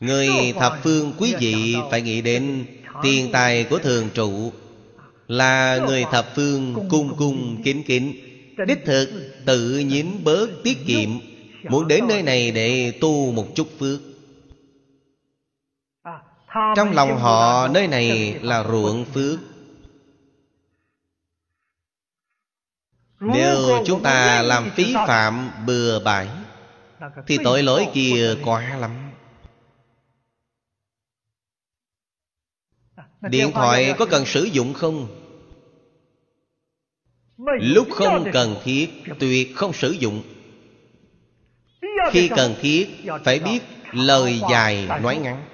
Người thập phương quý vị phải nghĩ đến Tiền tài của thường trụ Là người thập phương cung cung kính kính Đích thực tự nhín bớt tiết kiệm. Muốn đến nơi này để tu một chút phước. Trong lòng họ nơi này là ruộng phước Nếu chúng ta làm phí phạm bừa bãi Thì tội lỗi kia quá lắm. Điện thoại có cần sử dụng không? Lúc không cần thiết Tuyệt không sử dụng. Khi cần thiết Phải biết lời dài nói ngắn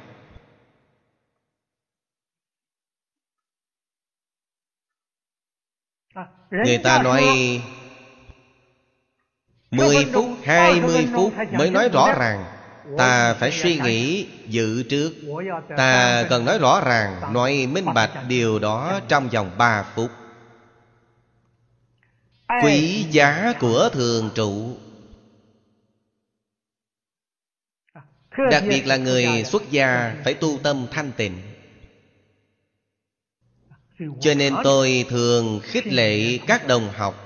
Người ta nói 10 phút, 20 phút mới nói rõ ràng. Ta phải suy nghĩ dự trước. Ta cần nói rõ ràng Nói minh bạch điều đó trong vòng 3 phút. Quý giá của thường trụ. Đặc biệt là người xuất gia Phải tu tâm thanh tịnh cho nên tôi thường khích lệ các đồng học.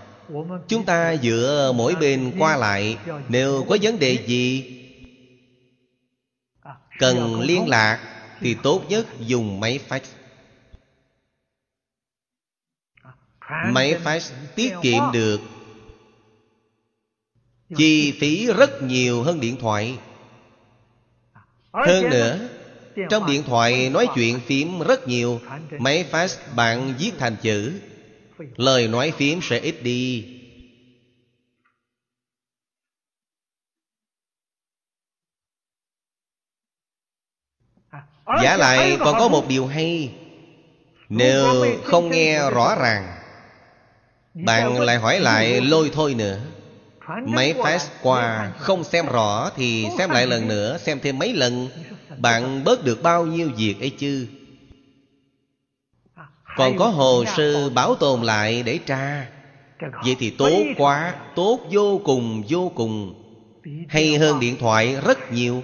Chúng ta dựa mỗi bên qua lại Nếu có vấn đề gì Cần liên lạc Thì tốt nhất dùng máy fax. Máy fax tiết kiệm được Chi phí rất nhiều hơn điện thoại. Hơn nữa trong điện thoại nói chuyện phím rất nhiều, Máy fax bạn viết thành chữ. Lời nói phím sẽ ít đi. Giả lại còn có một điều hay. Nếu không nghe rõ ràng, Bạn lại hỏi lại lôi thôi nữa. Máy fax qua không xem rõ Thì xem lại lần nữa, Xem thêm mấy lần bạn bớt được bao nhiêu việc ấy chứ? Còn có hồ sơ bảo tồn lại để tra. Vậy thì tốt quá, Tốt vô cùng vô cùng. Hay hơn điện thoại rất nhiều.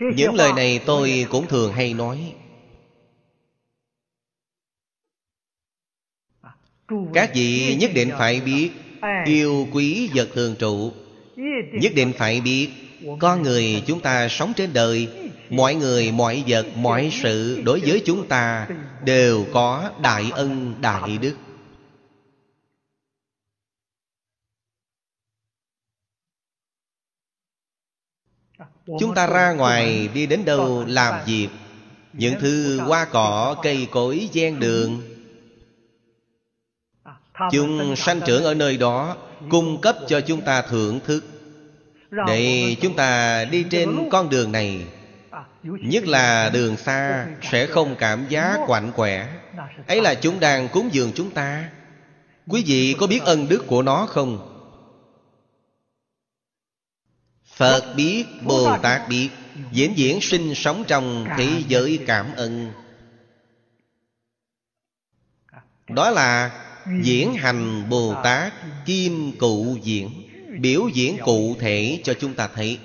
Những lời này tôi cũng thường hay nói. Các vị nhất định phải biết, Yêu quý vật thường trụ. Nhất định phải biết Con người chúng ta sống trên đời Mọi người, mọi vật, mọi sự Đối với chúng ta Đều có đại ân, đại đức. Chúng ta ra ngoài đi đến đâu làm việc? Những thứ hoa cỏ, cây cối, gian đường Chúng sanh trưởng ở nơi đó Cung cấp cho chúng ta thưởng thức. Để chúng ta đi trên con đường này Nhất là đường xa Sẽ không cảm giác quạnh quẻ. Ấy là chúng đang cúng dường chúng ta. Quý vị có biết ân đức của nó không? Phật biết, Bồ Tát biết Diễn diễn sinh sống trong thế giới cảm ơn. Đó là diễn hành Bồ Tát Kim cụ diễn, Biểu diễn cụ thể cho chúng ta thấy.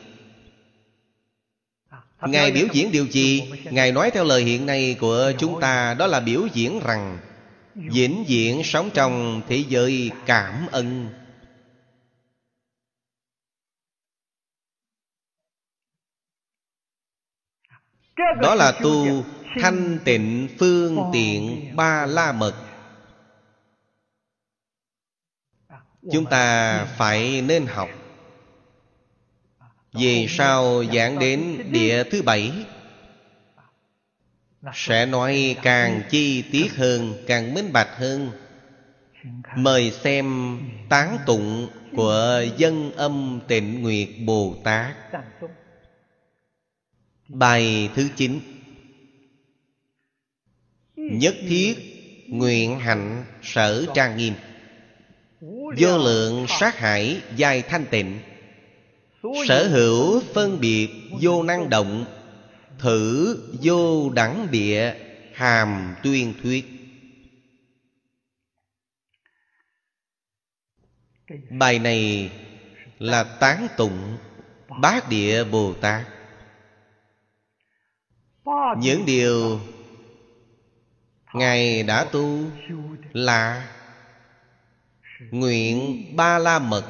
Ngài biểu diễn điều gì? Ngài nói theo lời hiện nay của chúng ta, Đó là biểu diễn rằng, Vĩnh viễn sống trong thế giới cảm ơn. Đó là tu thanh tịnh phương tiện ba la mật. Chúng ta phải nên học. Vì sao giảng đến địa thứ bảy? Sẽ nói càng chi tiết hơn, Càng minh bạch hơn. Mời xem tán tụng của dân âm tịnh nguyệt Bồ Tát. Bài thứ chín. Nhất thiết nguyện hạnh sở trang nghiêm. Vô lượng sát hải dài thanh tịnh. Sở hữu phân biệt vô năng động, Thử vô đẳng địa, hàm tuyên thuyết. Bài này là tán tụng Bát Địa Bồ Tát. Những điều Ngài đã tu là Nguyện ba la mật.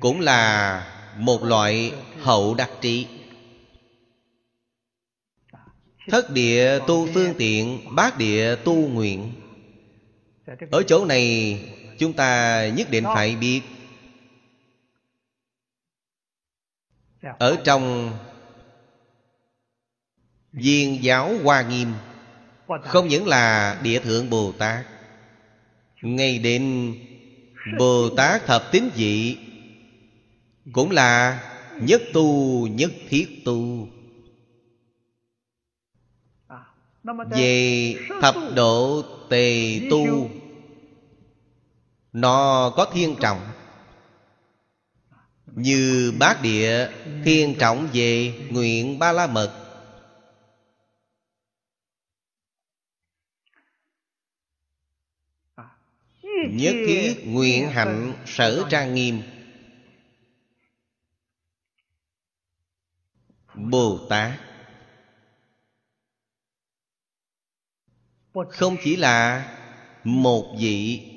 Cũng là một loại hậu đặc trị Thất địa tu phương tiện, Bát địa tu nguyện. Ở chỗ này, Chúng ta nhất định phải biết. Ở trong Viên giáo Hoa Nghiêm không những là Địa Thượng Bồ Tát, Ngay đến Bồ Tát Thập Tín vị Cũng là Nhất tu, nhất thiết tu. Về thập độ tề tu, Nó có thiên trọng. Như bát địa thiên trọng về nguyện ba la mật Nhất thiết nguyện hạnh sở trang nghiêm. Bồ Tát. Không chỉ là một vị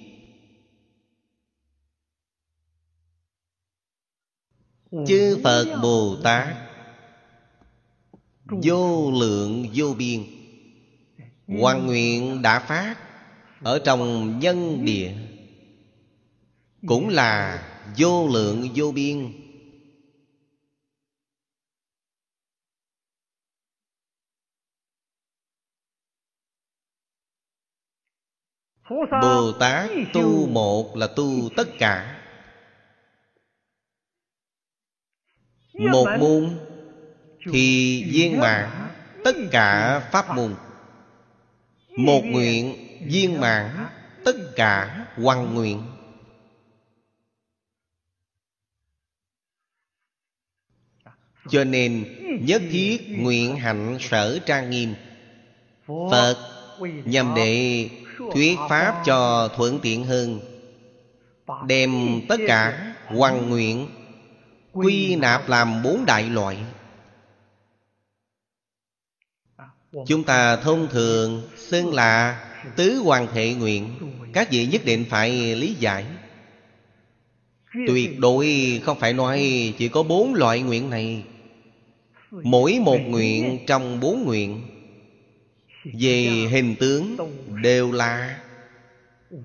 Chư Phật Bồ Tát, Vô lượng vô biên Hoàng nguyện đã phát. Ở trong nhân địa, Cũng là vô lượng vô biên. Bồ Tát tu một là tu tất cả. Một môn Thì viên mãn, Tất cả pháp môn. Một nguyện viên mãn Tất cả hoàn nguyện. Cho nên Nhất thiết nguyện hạnh sở trang nghiêm. Phật Nhằm để thuyết pháp cho thuận tiện hơn, đem tất cả hoàn nguyện quy nạp làm bốn đại loại chúng ta thông thường xưng là tứ hoàng thệ nguyện. Các vị nhất định phải lý giải. Tuyệt đối không phải nói chỉ có bốn loại nguyện này. Mỗi một nguyện trong bốn nguyện, về hình tướng đều là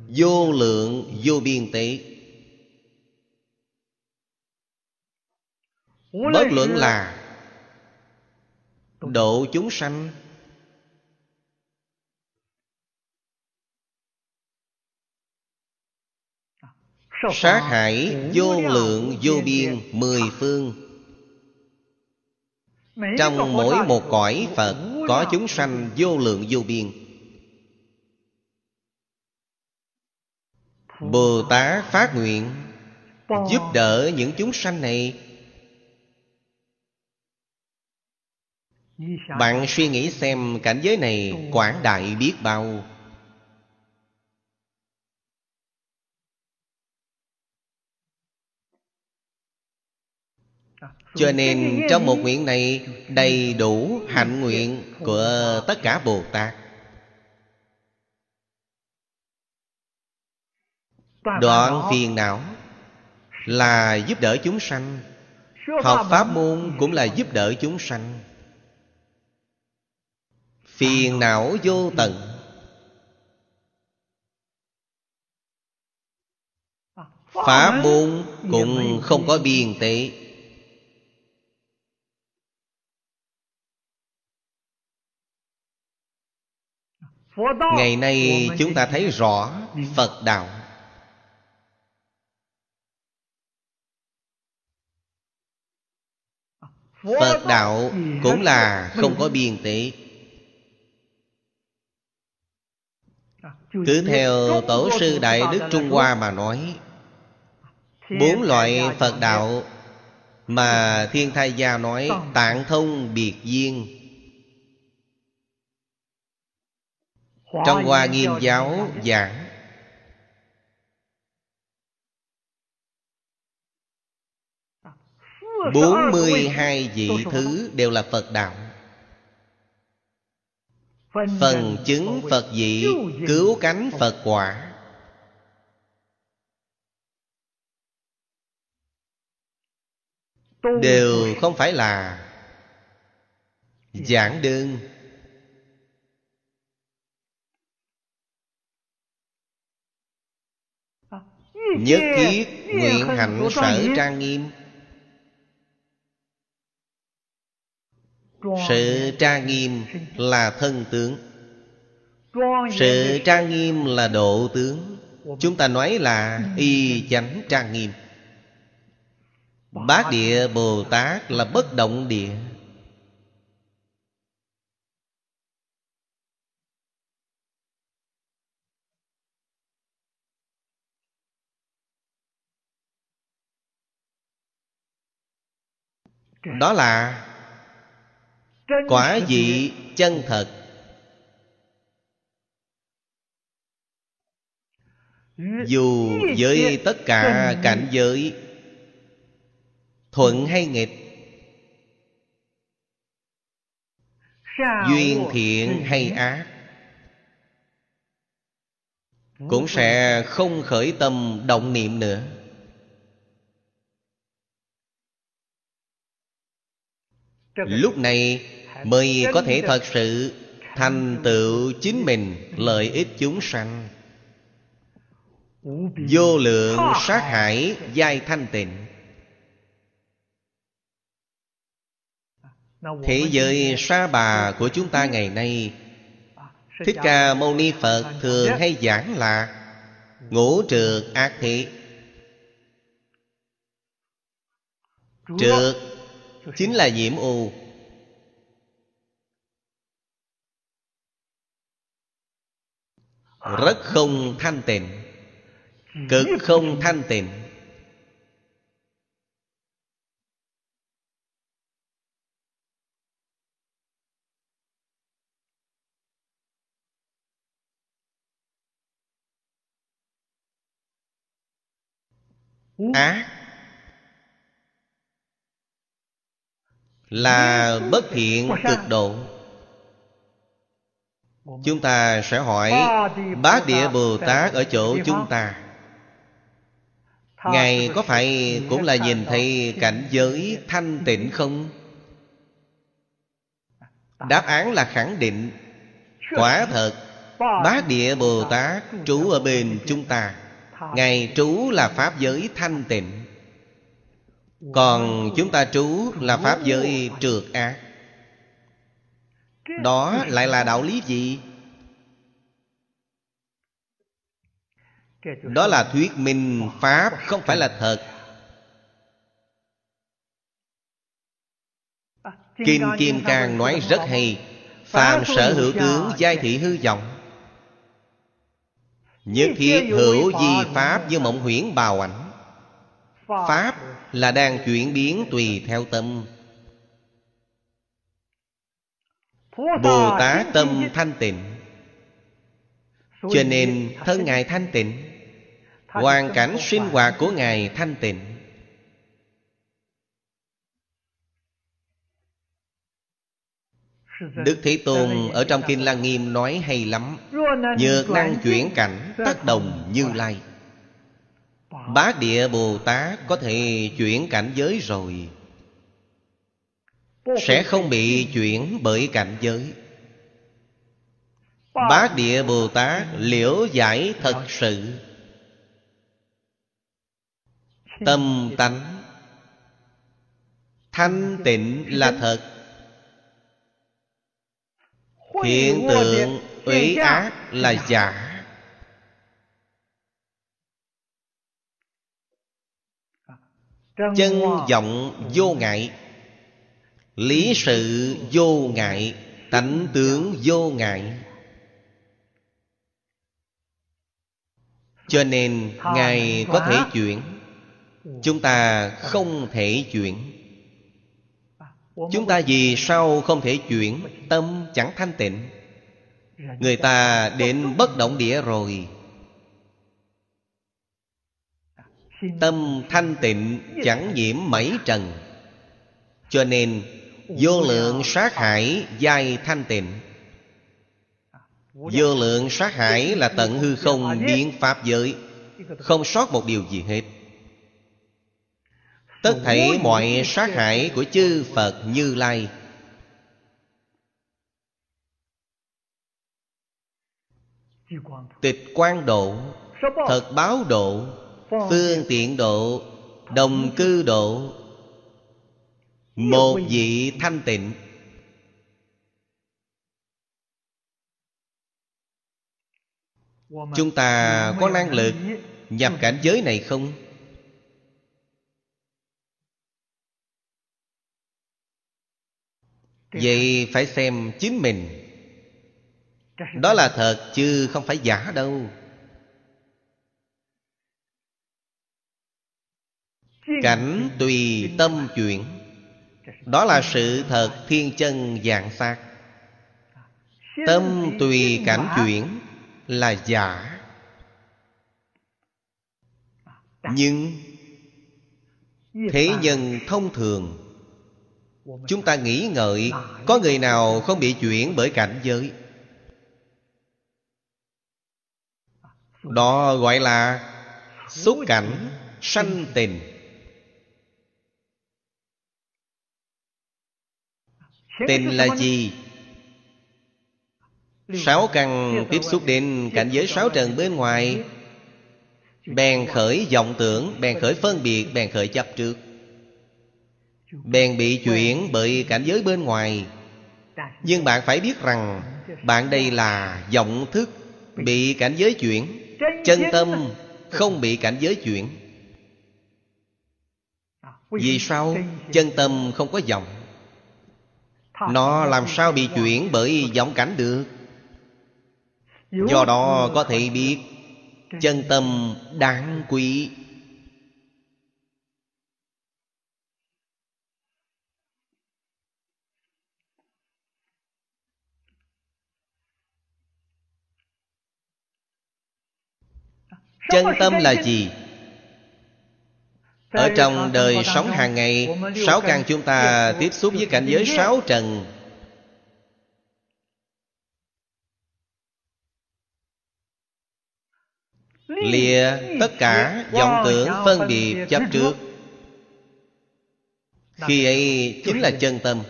vô lượng, vô biên tế. Bất luận là độ chúng sanh sát hại vô lượng vô biên mười phương. Trong mỗi một cõi phật có chúng sanh vô lượng vô biên. Bồ tát phát nguyện giúp đỡ những chúng sanh này. Bạn suy nghĩ xem cảnh giới này quảng đại biết bao cho nên trong một nguyện này đầy đủ hạnh nguyện của tất cả bồ tát. Đoạn phiền não là giúp đỡ chúng sanh. Học pháp môn cũng là giúp đỡ chúng sanh. Phiền não vô tận. Pháp môn cũng không có biên tế ngày nay chúng ta thấy rõ phật đạo. Phật đạo cũng là không có biên tế. Cứ theo tổ sư đại đức trung hoa mà nói, bốn loại phật đạo mà thiên thai gia nói tạng thông, biệt duyên trong hoa nghiêm giáo giảng. bốn mươi hai vị thứ đều là phật đạo. Phần chứng phật vị cứu cánh phật. Quả. Đều không phải là giảng đơn [LAUGHS] nhất thiết nguyện hạnh sở trang nghiêm. Sự trang nghiêm là thân tướng. Sự trang nghiêm là độ tướng. Chúng ta nói là y chánh trang nghiêm. Bát địa bồ tát là bất động địa đó là quả vị chân thật. Dù với tất cả cảnh giới, thuận hay nghịch, duyên thiện hay ác, cũng sẽ không khởi tâm động niệm nữa. Lúc này mới có thể thật sự thành tựu chính mình lợi ích chúng sanh. Vô lượng sát hải giai thanh tịnh. Thế giới sa bà của chúng ta ngày nay, thích ca mâu ni phật thường hay giảng là ngũ trượt ác thị trượt chính là nhiễm u. Rất không thanh tịnh cực không thanh tịnh. Ác là bất thiện cực độ. Chúng ta sẽ hỏi Bát Địa Bồ Tát ở chỗ chúng ta, Ngài có phải cũng là nhìn thấy cảnh giới thanh tịnh không? Đáp án là khẳng định. Quả thật Bát Địa Bồ Tát trú ở bên chúng ta. Ngài trú là Pháp giới thanh tịnh. Còn chúng ta trú là Pháp giới trượt ác. Đó lại là đạo lý gì? Đó là thuyết minh Pháp không phải là thật. Kim Kim càng nói rất hay, Phàm sở hữu tướng giai thị hư vọng. Nhất thiết hữu di Pháp như mộng huyễn bào ảnh. Pháp là đang chuyển biến tùy theo tâm. Bồ Tát tâm thanh tịnh. Cho nên thân Ngài thanh tịnh, Hoàn cảnh sinh hoạt của Ngài thanh tịnh. Đức Thế Tôn ở trong Kinh Lăng Nghiêm nói hay lắm Nhược năng chuyển cảnh tác động như lai. Bá địa Bồ Tát có thể chuyển cảnh giới rồi. Sẽ không bị chuyển bởi cảnh giới. Bá địa Bồ Tát liễu giải thật sự. Tâm tánh. Thanh tịnh là thật. Hiện tượng ủy ác là giả. Chân vọng vô ngại Lý sự vô ngại Tánh tướng vô ngại. Cho nên Ngài có thể chuyển Chúng ta không thể chuyển. Chúng ta vì sao không thể chuyển? Tâm chẳng thanh tịnh. Người ta đến bất động địa rồi Tâm thanh tịnh chẳng nhiễm mảy trần. Cho nên, Vô lượng sát hải giai thanh tịnh. Vô lượng sát hải là tận hư không biến pháp giới, Không sót một điều gì hết. Tất thảy mọi sát hại của chư Phật Như Lai. Tịch quan độ, Thật báo độ Phương tiện độ Đồng cư độ. Một vị thanh tịnh. Chúng ta có năng lực nhập cảnh giới này không? Vậy phải xem chính mình. Đó là thật chứ không phải giả đâu Cảnh tùy tâm chuyển Đó là sự thật thiên chân dạng sát Tâm tùy cảnh chuyển là giả. Nhưng Thế nhân thông thường, Chúng ta nghĩ ngợi Có người nào không bị chuyển bởi cảnh giới. Đó gọi là Xúc cảnh sanh tình. Tình là gì? Sáu căn tiếp xúc đến cảnh giới sáu trần bên ngoài. Bèn khởi vọng tưởng Bèn khởi phân biệt Bèn khởi chấp trước. Bèn bị chuyển bởi cảnh giới bên ngoài. Nhưng bạn phải biết rằng Bạn đây là vọng thức Bị cảnh giới chuyển. Chân tâm không bị cảnh giới chuyển. Vì sao? chân tâm không có vọng Nó làm sao bị chuyển bởi vọng cảnh được Do đó có thể biết Chân tâm đáng quý Chân tâm là gì? ở trong đời sống hàng ngày sáu căn chúng ta tiếp xúc với cảnh giới sáu trần. Lìa tất cả vọng tưởng phân biệt chấp trước. khi ấy chính là chân tâm.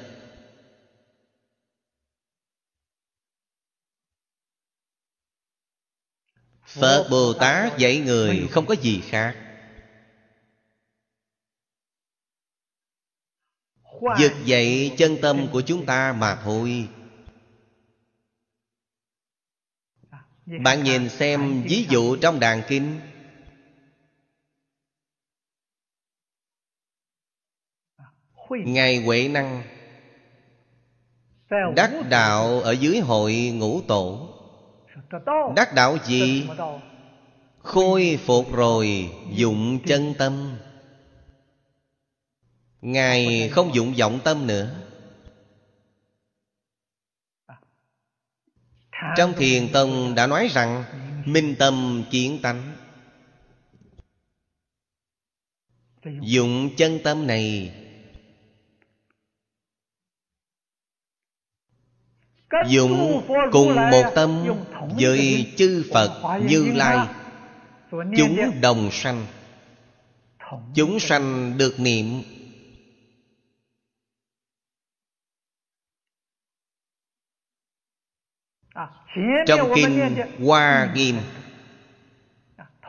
Phật bồ tát dạy người không có gì khác. Giật dậy chân tâm của chúng ta mà thôi. Bạn nhìn xem ví dụ trong đàn kinh. Ngài Huệ Năng. Đắc đạo ở dưới hội ngũ tổ. Đắc đạo gì? Khôi phục rồi dụng chân tâm Ngài không dụng vọng tâm nữa. Trong thiền tông đã nói rằng, Minh tâm kiến tánh. Dụng chân tâm này, Dụng cùng một tâm Với chư Phật Như Lai, Chúng đồng sanh. Chúng sanh được niệm Trong kinh Hoa Nghiêm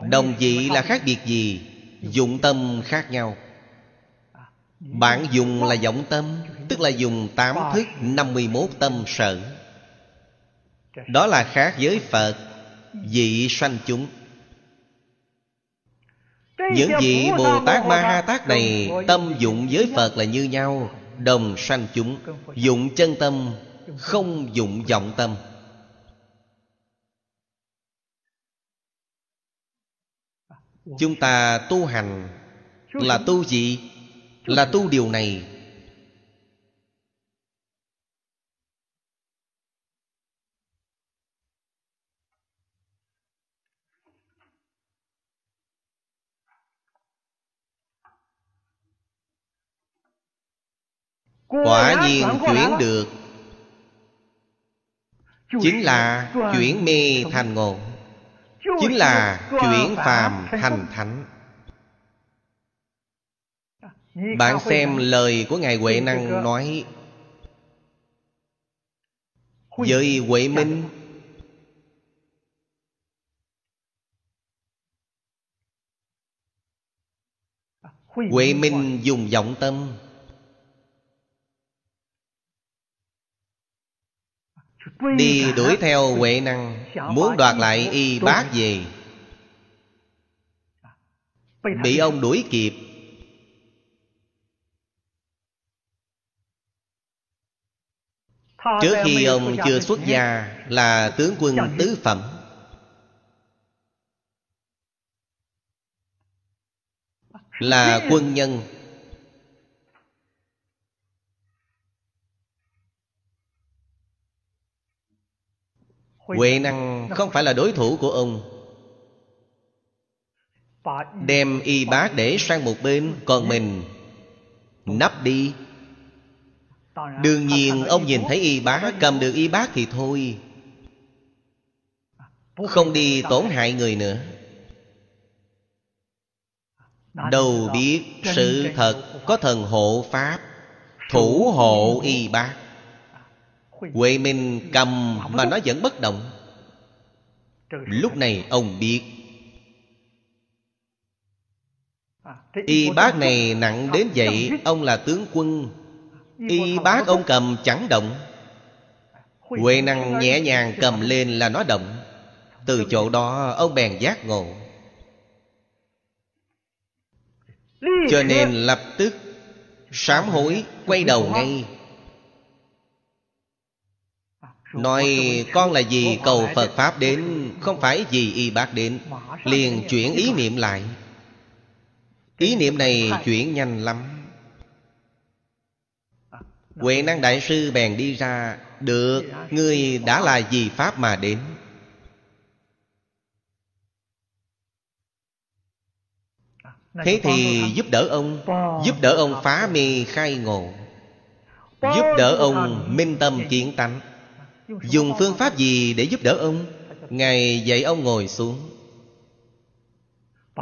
Đồng vị là khác biệt gì? Dụng tâm khác nhau. Bạn dùng là vọng tâm Tức là dùng tám thức 51 tâm sở. Đó là khác với Phật Vị sanh chúng. Những vị Bồ Tát Ma Ha Tát này Tâm dụng với Phật là như nhau Đồng sanh chúng. Dụng chân tâm Không dụng vọng tâm Chúng ta tu hành Là tu gì? Là tu điều này. Quả nhiên chuyển được. Chính là chuyển mê thành ngộ. Chính là chuyển phàm thành thánh. Bạn xem lời của Ngài Huệ Năng nói Với Huệ Minh. Huệ Minh dùng vọng tâm Đi đuổi theo Huệ Năng Muốn đoạt lại y bác về. Bị ông đuổi kịp. Trước khi ông chưa xuất gia Là tướng quân tứ phẩm. Là quân nhân Huệ năng không phải là đối thủ của ông. Đem y bác để sang một bên Còn mình Nắp đi. Đương nhiên ông nhìn thấy y bác Cầm được y bác thì thôi. Không đi tổn hại người nữa. Đâu biết sự thật Có thần hộ pháp Thủ hộ y bác Huệ Minh cầm mà nó vẫn bất động. Lúc này ông biết. Y bác này nặng đến vậy, Ông là tướng quân. Y bác ông cầm chẳng động. Huệ năng nhẹ nhàng cầm lên là nó động. Từ chỗ đó, ông bèn giác ngộ. Cho nên lập tức Sám hối, quay đầu ngay. Nói con là gì, cầu Phật Pháp đến, Không phải gì y bác đến. Liền chuyển ý niệm lại. Ý niệm này chuyển nhanh lắm. Huệ năng đại sư bèn đi ra, Được, Ngươi đã là gì Pháp mà đến? Thế thì giúp đỡ ông, Giúp đỡ ông phá mê khai ngộ. Giúp đỡ ông minh tâm kiến tánh. Dùng phương pháp gì để giúp đỡ ông? Ngài dạy ông ngồi xuống.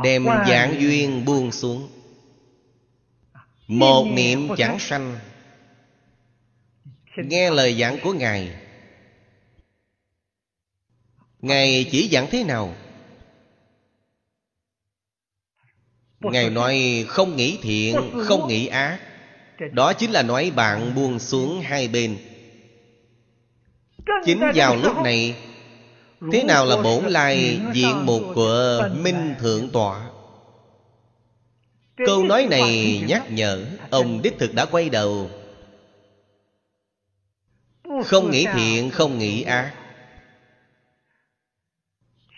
Đem giảng duyên buông xuống. Một niệm chẳng sanh. Nghe lời giảng của Ngài. Ngài chỉ giảng thế nào? Ngài nói không nghĩ thiện, không nghĩ ác. Đó chính là nói bạn buông xuống hai bên. Chính vào lúc này Thế nào là bổn lai diện mục của Minh Thượng Tọa? Câu nói này nhắc nhở Ông đích thực đã quay đầu. Không nghĩ thiện, không nghĩ ác.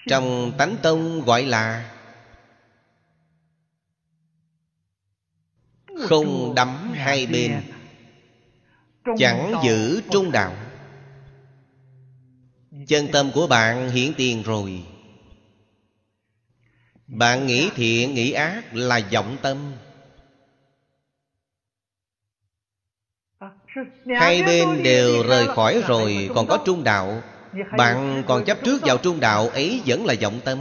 Trong tánh tông gọi là Không đắm hai bên Chẳng giữ trung đạo Chân tâm của bạn hiển tiền rồi. Bạn nghĩ thiện, nghĩ ác là vọng tâm. Hai bên đều rời khỏi rồi, Còn có trung đạo. Bạn còn chấp trước vào trung đạo, ấy vẫn là vọng tâm.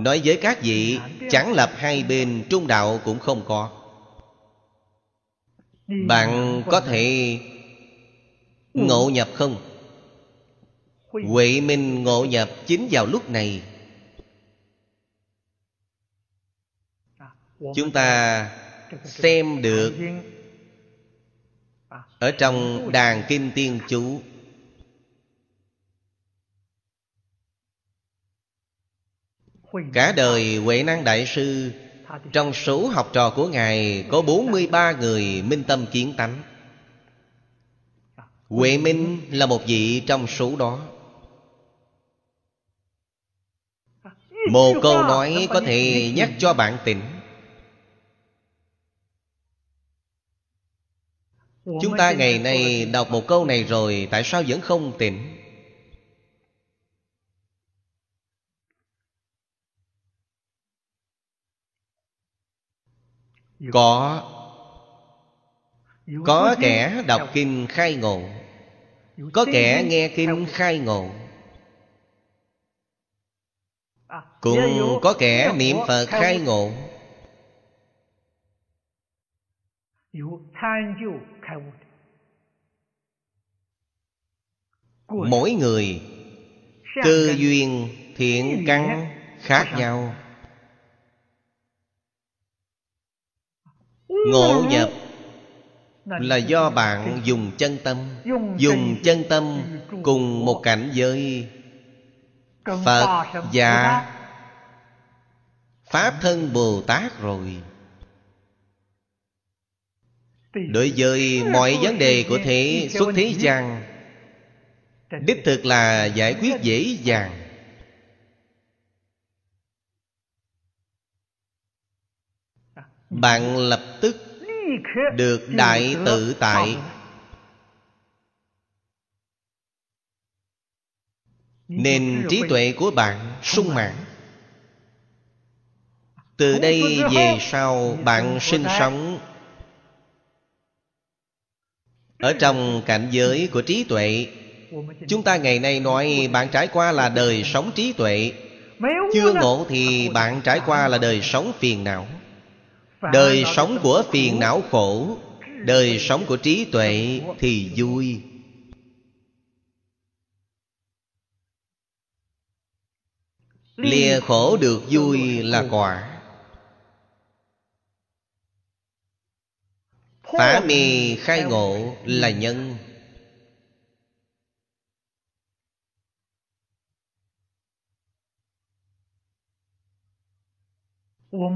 Nói với các vị, Chẳng lập hai bên, trung đạo cũng không có. Bạn có thể Ngộ nhập không? Huệ minh ngộ nhập chính vào lúc này. Chúng ta xem được Ở trong đàn Kim tiên chú. Cả đời Huệ Năng Đại Sư, Trong số học trò của Ngài Có 43 người minh tâm kiến tánh. Huệ Minh là một vị trong số đó. [LAUGHS] Một câu nói có thể nhắc cho bạn tỉnh. Chúng ta ngày nay đọc một câu này rồi Tại sao vẫn không tỉnh? Có. Có kẻ đọc kinh khai ngộ. Có kẻ nghe kinh khai ngộ cũng có kẻ niệm Phật khai ngộ. Mỗi người Cơ duyên thiện căn khác nhau. Ngộ nhập Là do bạn dùng chân tâm. Dùng chân tâm Cùng một cảnh giới. Phật và Pháp thân Bồ Tát rồi. Đối với mọi vấn đề của thế xuất thế gian, Đích thực là giải quyết dễ dàng. Bạn lập tức được đại tự tại. Nên trí tuệ của bạn sung mãn. Từ đây về sau bạn sinh sống. Ở trong cảnh giới của trí tuệ Chúng ta ngày nay nói bạn trải qua là đời sống trí tuệ. Chưa ngộ thì bạn trải qua là đời sống phiền não. Đời sống của phiền não khổ Đời sống của trí tuệ thì vui. Lìa khổ được vui là quả Phá mì khai ngộ là nhân.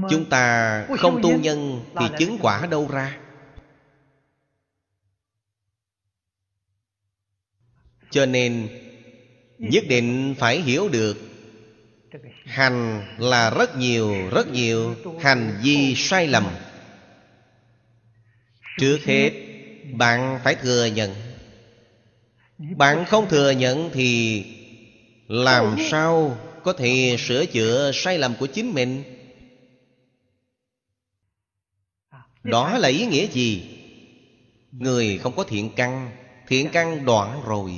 Chúng ta không tu nhân. Thì chứng quả đâu ra. Cho nên Nhất định phải hiểu được hành là rất nhiều rất nhiều hành vi sai lầm trước hết, bạn phải thừa nhận. Bạn không thừa nhận thì làm sao có thể sửa chữa sai lầm của chính mình? Đó là ý nghĩa gì? Người không có thiện căn thiện căn đoạn rồi.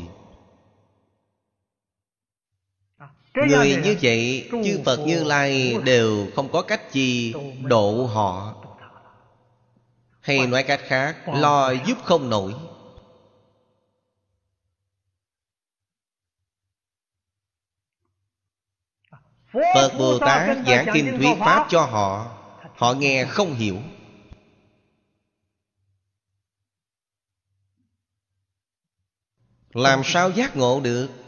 Người như vậy, Chư Phật Như Lai đều không có cách gì độ họ. Hay nói cách khác Lo giúp không nổi. Phật Bồ Tát giảng kinh thuyết Pháp cho họ Họ nghe không hiểu. Làm sao giác ngộ được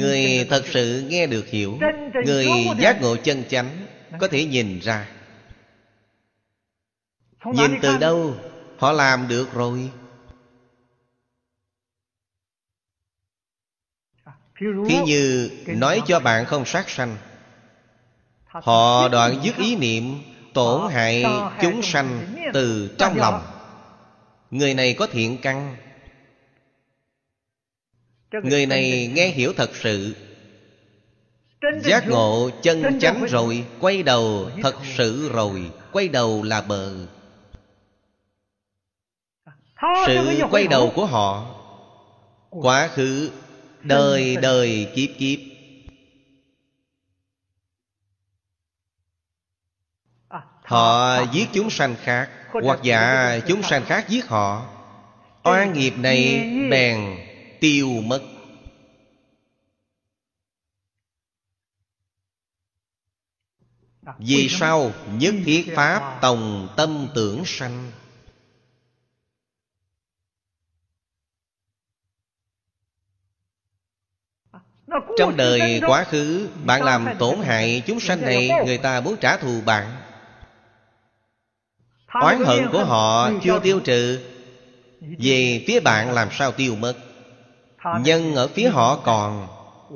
Người thật sự nghe được hiểu Người giác ngộ chân chánh Có thể nhìn ra. Nhìn từ đâu Họ làm được rồi. Thí như nói cho bạn không sát sanh. Họ đoạn dứt ý niệm Tổn hại chúng sanh từ trong lòng. Người này có thiện căn Người này nghe hiểu thật sự. Giác ngộ chân chánh rồi Quay đầu thật sự rồi Quay đầu là bờ. Sự quay đầu của họ Quá khứ Đời đời kiếp kiếp. Họ giết chúng sanh khác Hoặc dạ chúng sanh khác. giết họ. Oan nghiệp này bèn tiêu mất. Vì sao nhất thiết Pháp tòng tâm tưởng sanh? Trong đời quá khứ, Bạn làm tổn hại chúng sanh này, Người ta muốn trả thù bạn. Oán hận của họ chưa tiêu trừ. Về phía bạn làm sao tiêu mất? Nhân ở phía họ còn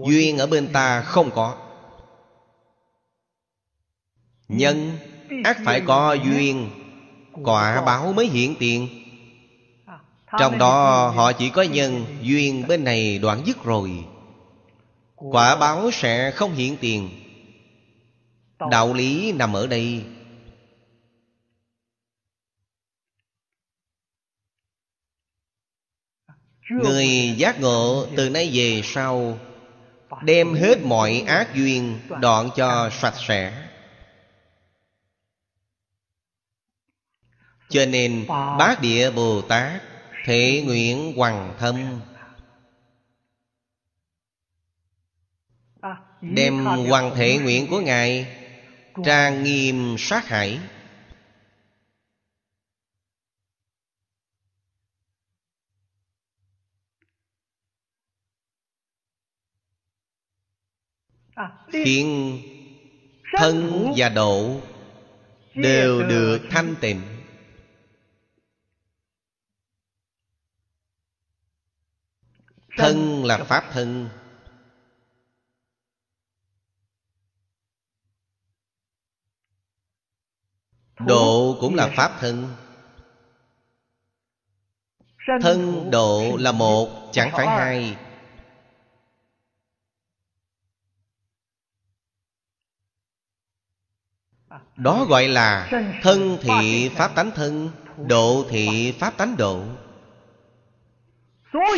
Duyên ở bên ta không có. Nhân ác phải có duyên Quả báo mới hiện tiền. Trong đó họ chỉ có nhân Duyên bên này đoạn dứt rồi. Quả báo sẽ không hiện tiền. Đạo lý nằm ở đây Người giác ngộ từ nay về sau, Đem hết mọi ác duyên Đoạn cho sạch sẽ. Cho nên Bát Địa Bồ Tát Thể nguyện hoàng thâm Đem hoàng thể nguyện của Ngài Trang nghiêm sát hải Khiến thân và độ Đều được thanh tịnh. Thân là Pháp thân. Độ cũng là Pháp thân. Thân độ là một Chẳng phải hai Đó gọi là Thân thị Pháp tánh thân, Độ thị Pháp tánh độ.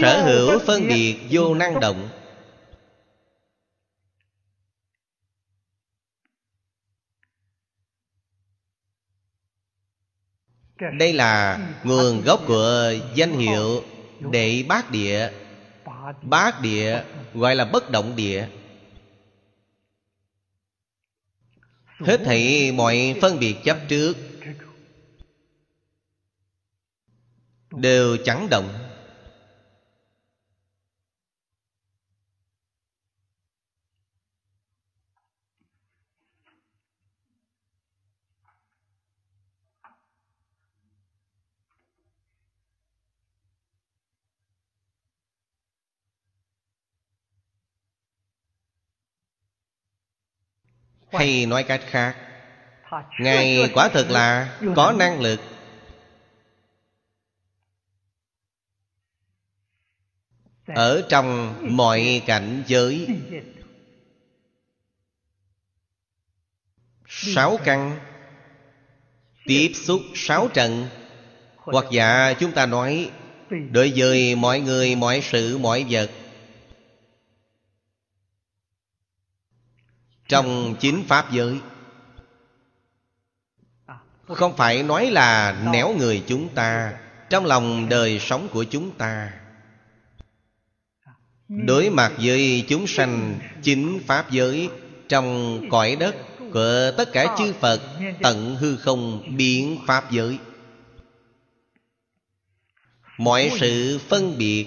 Sở hữu phân biệt vô năng động. Đây là nguồn gốc của danh hiệu Đệ bát địa. Bát địa gọi là bất động địa. Hết thảy mọi phân biệt chấp trước Đều chẳng động. Hay nói cách khác Ngài quả thực là có năng lực. Ở trong mọi cảnh giới Sáu căn Tiếp xúc sáu trận. Hoặc giả chúng ta nói Đối với mọi người, mọi sự, mọi vật Trong chính Pháp giới. Không phải nói là nẻo người chúng ta, Trong lòng đời sống của chúng ta. Đối mặt với chúng sanh chính Pháp giới, Trong cõi đất của tất cả chư Phật, Tận hư không biến Pháp giới. Mọi sự phân biệt.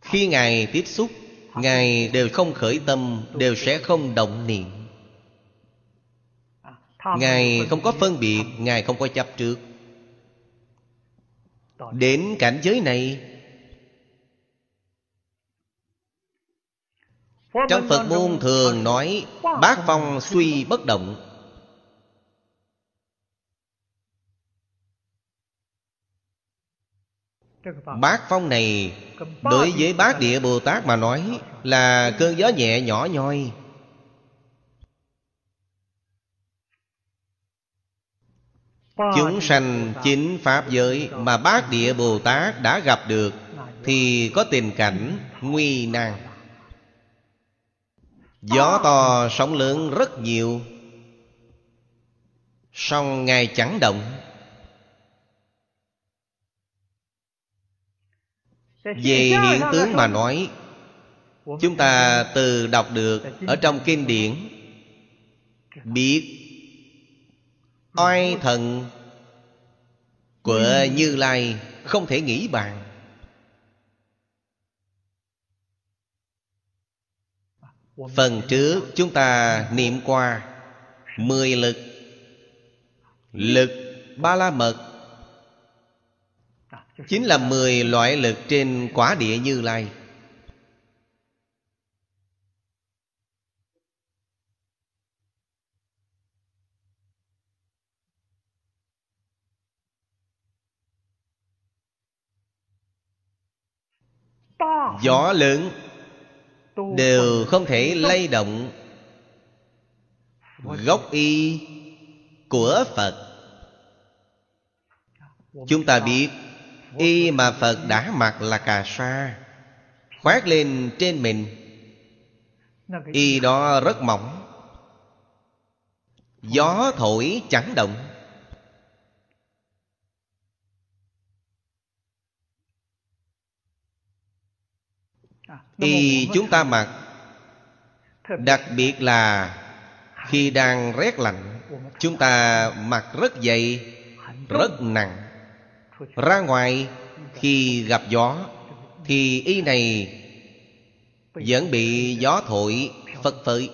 Khi Ngài tiếp xúc Ngài đều không khởi tâm, Đều sẽ không động niệm. Ngài không có phân biệt, Ngài không có chấp trước. Đến cảnh giới này, Trong Phật môn thường nói, Bát phong suy bất động. Bát phong này Đối với bát địa Bồ Tát mà nói Là cơn gió nhẹ nhỏ nhoi. Chúng sanh chính Pháp giới Mà bát địa Bồ Tát đã gặp được Thì có tình cảnh nguy nan. Gió to sóng lớn rất nhiều, song Ngài chẳng động. Về hiện tướng mà nói Chúng ta từ đọc được Ở trong kinh điển Biết Oai thần Của Như Lai Không thể nghĩ bàn. Phần trước chúng ta niệm qua Mười lực Lực ba la mật Chính là mười loại lực trên quả địa như lai. Gió lớn Đều không thể lay động. Gốc y của Phật. Chúng ta biết Y mà Phật đã mặc là cà sa, Khoác lên trên mình. Y đó rất mỏng, Gió thổi chẳng động. Y chúng ta mặc Đặc biệt là Khi đang rét lạnh, Chúng ta mặc rất dày, Rất nặng ra ngoài khi gặp gió, thì y này vẫn bị gió thổi, phật phới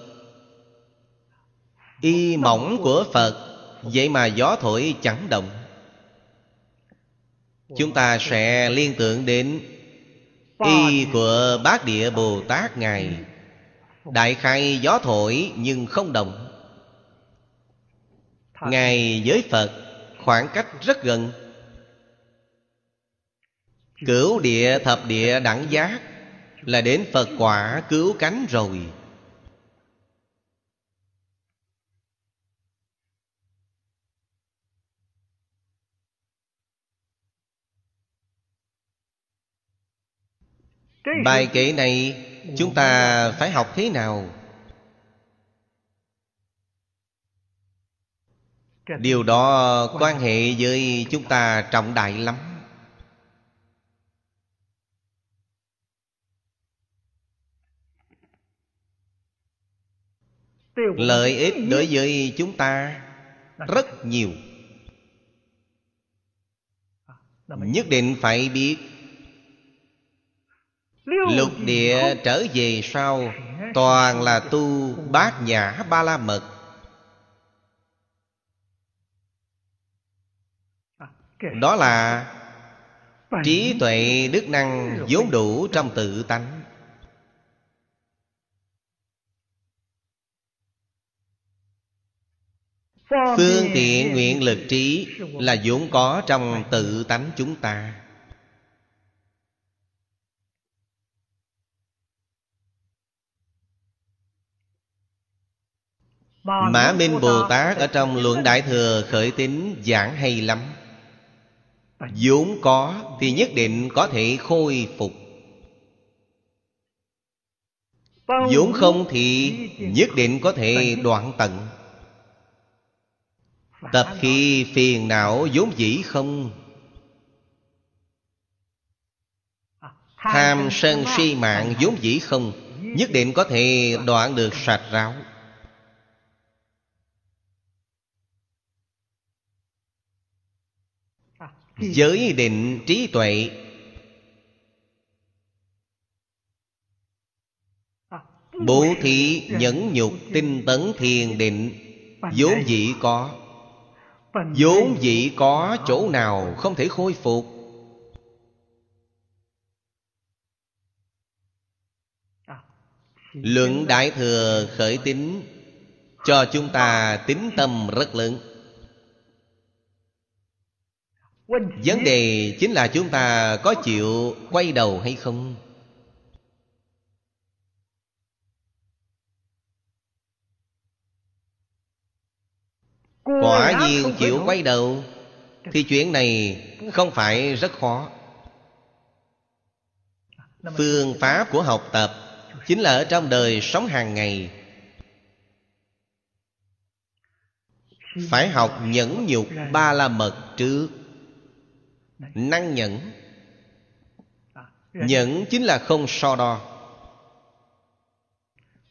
y mỏng của phật, vậy mà gió thổi chẳng động. Chúng ta sẽ liên tưởng đến y của bát địa bồ tát ngài. Đại khai gió thổi nhưng không động. Ngài với phật khoảng cách rất gần. Cửu địa thập địa đẳng giác Là đến Phật quả cứu cánh rồi. Bài kệ này Chúng ta phải học thế nào? Điều đó quan hệ với chúng ta trọng đại lắm. Lợi ích đối với chúng ta rất nhiều. Nhất định phải biết. Lục địa trở về sau toàn là tu bát nhã ba la mật. Đó là trí tuệ đức năng vốn đủ trong tự tánh Phương tiện nguyện lực trí Là vốn có trong tự tánh chúng ta. Mã Minh Bồ Tát ở trong Luận Đại Thừa khởi tính giảng hay lắm. Vốn có thì nhất định có thể khôi phục. Vốn không thì nhất định có thể đoạn tận tập khi phiền não vốn dĩ không. Tham sân si mạng vốn dĩ không. Nhất định có thể đoạn được sạch ráo. Giới định trí tuệ. Bố thí nhẫn nhục tinh tấn thiền định. Vốn dĩ có vốn dĩ có chỗ nào không thể khôi phục? Luận đại thừa khởi tính cho chúng ta tính tâm rất lớn. Vấn đề chính là chúng ta có chịu quay đầu hay không quả nhiên chịu quay đầu. Thì chuyện này không phải rất khó. Phương pháp của học tập chính là ở trong đời sống hàng ngày. Phải học nhẫn nhục ba la mật trước. Năng nhẫn. Nhẫn chính là không so đo.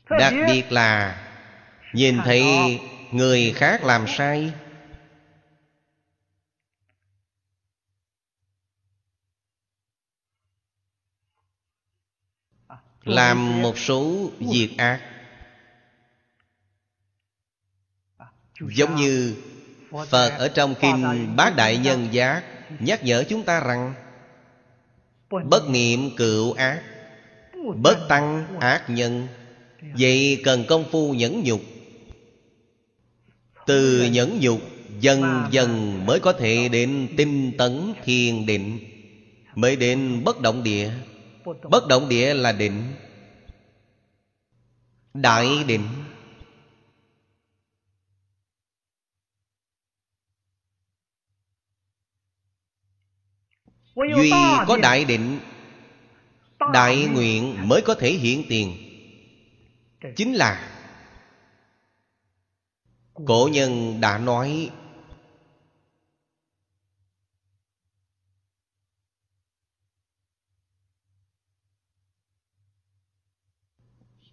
Đặc biệt là nhìn thấy người khác làm sai. Làm một số việc ác. Giống như phật ở trong kinh bát đại nhân giác nhắc nhở chúng ta rằng, bất niệm cựu ác, bất tăng ác nhân. Vậy cần công phu nhẫn nhục từ nhẫn nhục dần dần mới có thể đến tinh tấn thiền định. Mới đến bất động địa. Bất động địa là định. Đại định. Duy có đại định. đại nguyện mới có thể hiện tiền. Chính là cổ nhân đã nói,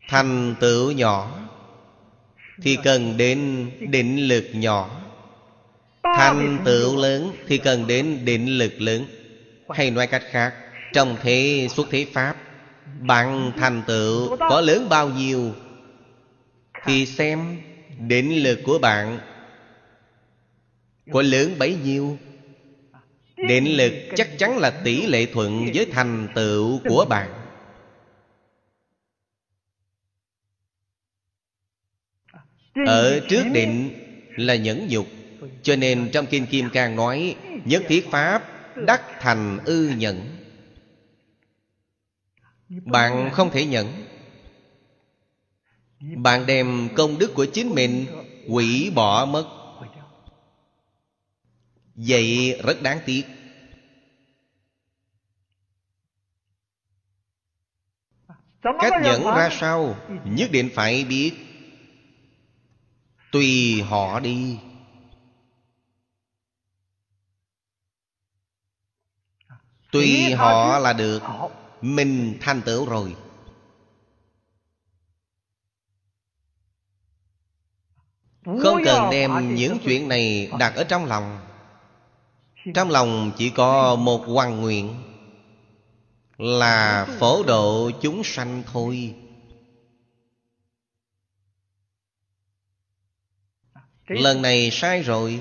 thành tựu nhỏ, thì cần đến định lực nhỏ. Thành tựu lớn, thì cần đến định lực lớn. Hay nói cách khác, trong thế xuất thế pháp, bạn thành tựu có lớn bao nhiêu thì xem định lực của bạn. Có lớn bấy nhiêu? Định lực chắc chắn là tỷ lệ thuận với thành tựu của bạn. Ở trước định là nhẫn nhục, cho nên trong kinh kim cang nói, nhất thiết pháp đắc thành ư nhẫn. Bạn không thể nhẫn bạn đem công đức của chính mình hủy bỏ mất. Vậy rất đáng tiếc. Cách nhẫn ra sao? Nhất định phải biết. Tùy họ đi. Tùy họ là được. Mình thành tựu rồi. Không cần đem những chuyện này đặt ở trong lòng. Trong lòng chỉ có một hoàn nguyện là phổ độ chúng sanh thôi. Lần này sai rồi.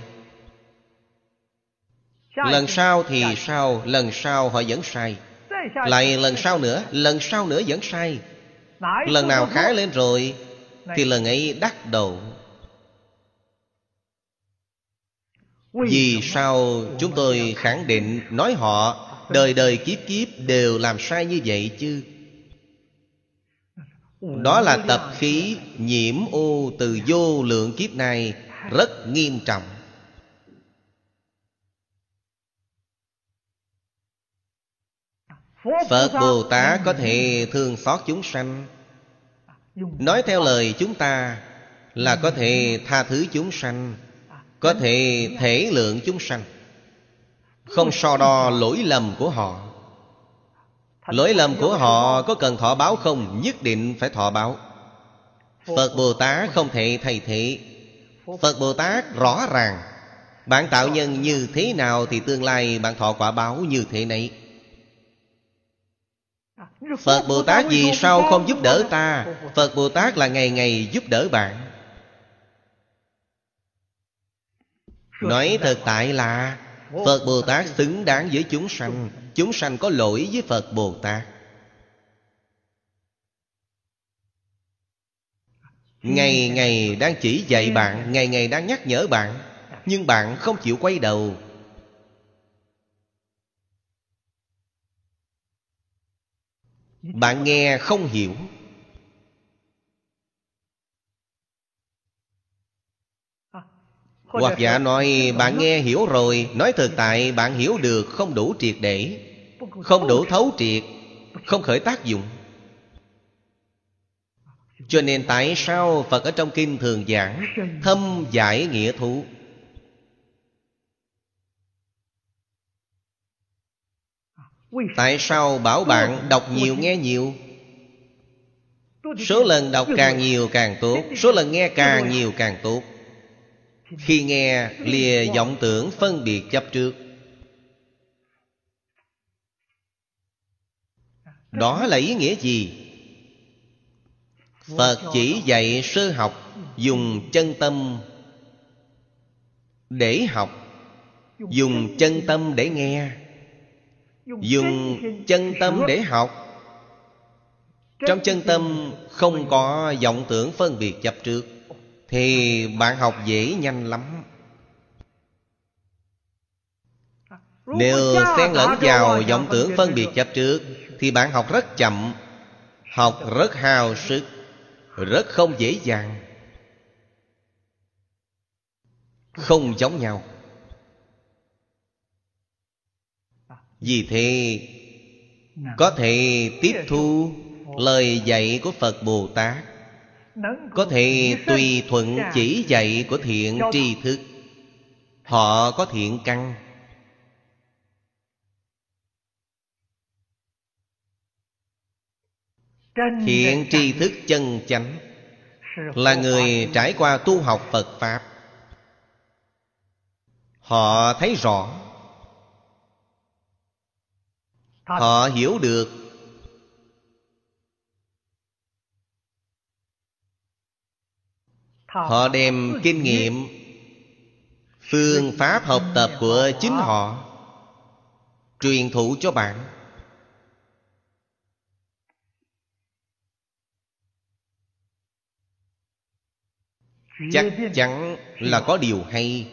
Lần sau thì sao? Lần sau họ vẫn sai. Lại lần sau nữa lần sau nữa vẫn sai. Lần nào khá lên rồi thì lần ấy đắc độ vì sao chúng tôi khẳng định nói họ, đời đời kiếp kiếp đều làm sai như vậy chứ? Đó là tập khí nhiễm ô từ vô lượng kiếp này Rất nghiêm trọng. Phật Bồ Tát có thể thương xót chúng sanh. Nói theo lời chúng ta Là có thể tha thứ chúng sanh. Có thể thể lượng chúng sanh. Không so đo lỗi lầm của họ. Lỗi lầm của họ có cần thọ báo không? Nhất định phải thọ báo. Phật Bồ Tát không thể thay thế. Phật Bồ Tát rõ ràng. Bạn tạo nhân như thế nào Thì tương lai bạn thọ quả báo như thế này Phật Bồ Tát vì sao không giúp đỡ ta? Phật Bồ Tát là ngày ngày giúp đỡ bạn. Nói thực tại là, Phật Bồ Tát xứng đáng với chúng sanh. Chúng sanh có lỗi với Phật Bồ Tát Ngày ngày đang chỉ dạy bạn, Ngày ngày đang nhắc nhở bạn, Nhưng bạn không chịu quay đầu. Bạn nghe không hiểu. Hoặc giả nói bạn nghe hiểu rồi Nói thực tại bạn hiểu được không đủ triệt để Không đủ thấu triệt Không khởi tác dụng. Cho nên tại sao Phật ở trong kinh thường giảng Thâm giải nghĩa thú? Tại sao bảo bạn đọc nhiều nghe nhiều? Số lần đọc càng nhiều càng tốt Số lần nghe càng nhiều càng tốt khi nghe lìa vọng tưởng phân biệt chấp trước. Đó là ý nghĩa gì? Phật chỉ dạy sơ học Dùng chân tâm Để học, Dùng chân tâm để nghe, dùng chân tâm để học. Trong chân tâm không có vọng tưởng phân biệt chấp trước thì bạn học dễ nhanh lắm. Nếu xen lẫn vào vọng tưởng phân biệt chấp trước thì bạn học rất chậm học rất hao sức rất không dễ dàng. Không giống nhau. Vì thế Có thể tiếp thu lời dạy của Phật Bồ Tát Có thể tùy thuận chỉ dạy của thiện tri thức. Họ có thiện căn. Thiện tri thức chân chánh Là người trải qua tu học Phật Pháp. Họ thấy rõ. Họ hiểu được họ đem kinh nghiệm phương pháp học tập của chính họ truyền thụ cho bạn. Chắc chắn là có điều hay.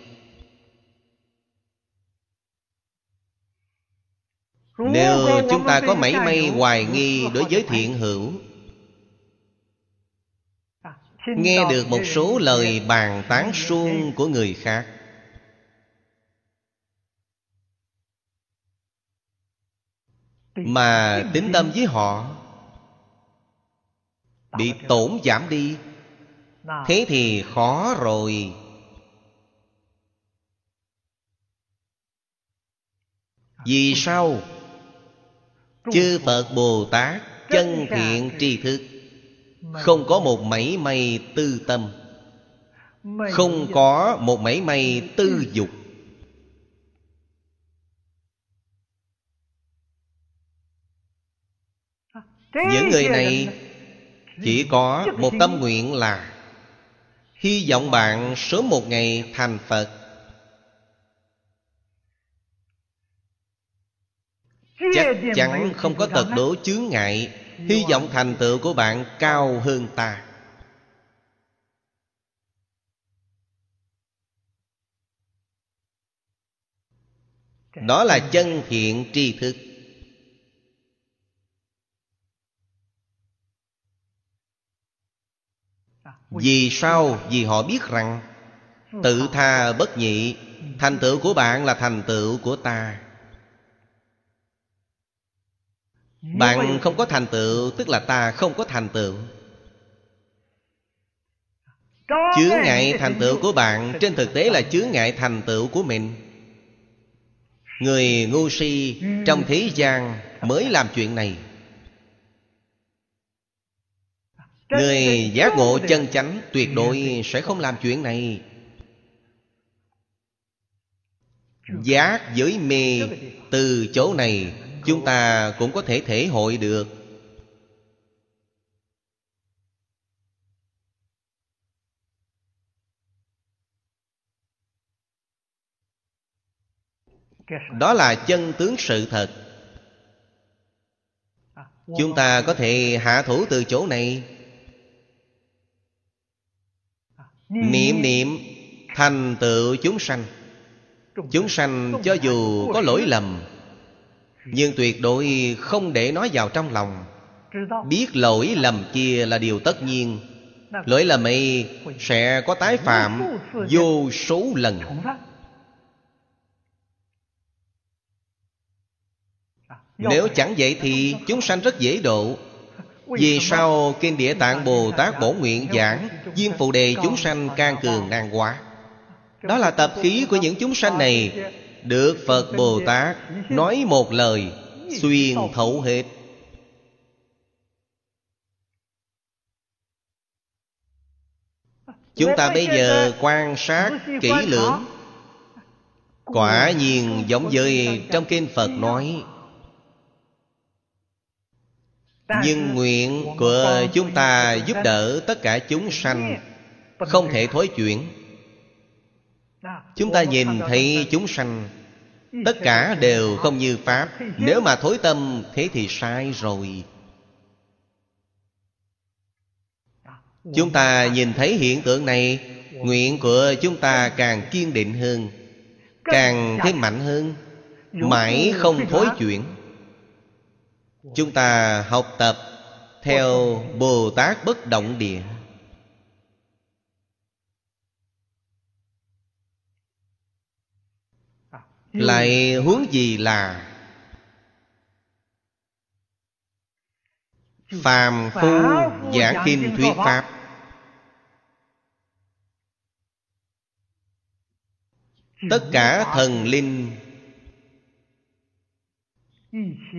Nếu chúng ta có mảy may hoài nghi đối với thiện hữu Nghe được một số lời bàn tán suông của người khác. Mà tính tâm với họ Bị tổn giảm đi. Thế thì khó rồi. Vì sao? chư phật bồ tát chân thiện. tri thức không có một mảy may tư tâm. Không có một mảy may tư dục. Những người này chỉ có một tâm nguyện là hy vọng bạn sớm một ngày thành phật. Chắc chắn không có tật đố chướng ngại Hy vọng thành tựu của bạn cao hơn ta. Đó là chân thiện tri thức. Vì sao? Vì họ biết rằng Tự tha bất nhị, Thành tựu của bạn là thành tựu của ta. Bạn không có thành tựu Tức là ta không có thành tựu. Chướng ngại thành tựu của bạn [LAUGHS] Trên thực tế là chướng ngại thành tựu của mình. Người ngu si trong thế gian Mới làm chuyện này. Người giác ngộ chân chánh Tuyệt đối sẽ không làm chuyện này. Giác với mê Từ chỗ này Chúng ta cũng có thể thể hội được. Đó là chân tướng sự thật. Chúng ta có thể hạ thủ từ chỗ này. Niệm niệm, thành tựu chúng sanh. Chúng sanh cho dù có lỗi lầm nhưng tuyệt đối không để nó vào trong lòng. Biết lỗi lầm kia là điều tất nhiên. Lỗi lầm ấy sẽ có tái phạm vô số lần. Nếu chẳng vậy thì chúng sanh rất dễ độ. Vì sao Kinh Địa Tạng Bồ Tát Bổ Nguyện giảng Diêm Phụ Đề chúng sanh can cường nan quá? Đó là tập khí của những chúng sanh này được Phật Bồ Tát nói một lời Xuyên thấu hết. Chúng ta bây giờ quan sát kỹ lưỡng. Quả nhiên giống với trong kinh Phật nói. Nhưng nguyện của chúng ta giúp đỡ tất cả chúng sanh Không thể thối chuyển Chúng ta nhìn thấy chúng sanh, Tất cả đều không như Pháp. Nếu mà thối tâm, Thế thì sai rồi. Chúng ta nhìn thấy hiện tượng này, Nguyện của chúng ta càng kiên định hơn, Càng thêm mạnh hơn. Mãi không thối chuyển. Chúng ta học tập Theo Bồ Tát Bất Động Địa. Lại huống gì là Phàm phu giảng kinh thuyết Pháp. Tất cả thần linh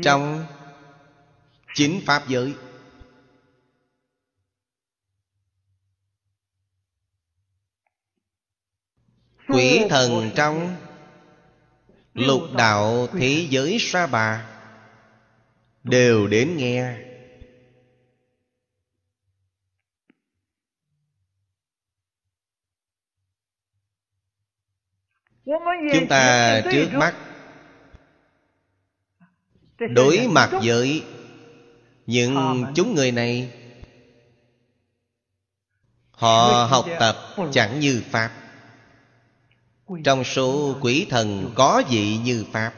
Trong chính pháp giới. Quỷ thần trong lục đạo thế giới sa bà. Đều đến nghe. Chúng ta trước mắt đối mặt với những chúng người này Họ học tập chẳng như Pháp trong số quỷ thần có vị như Pháp.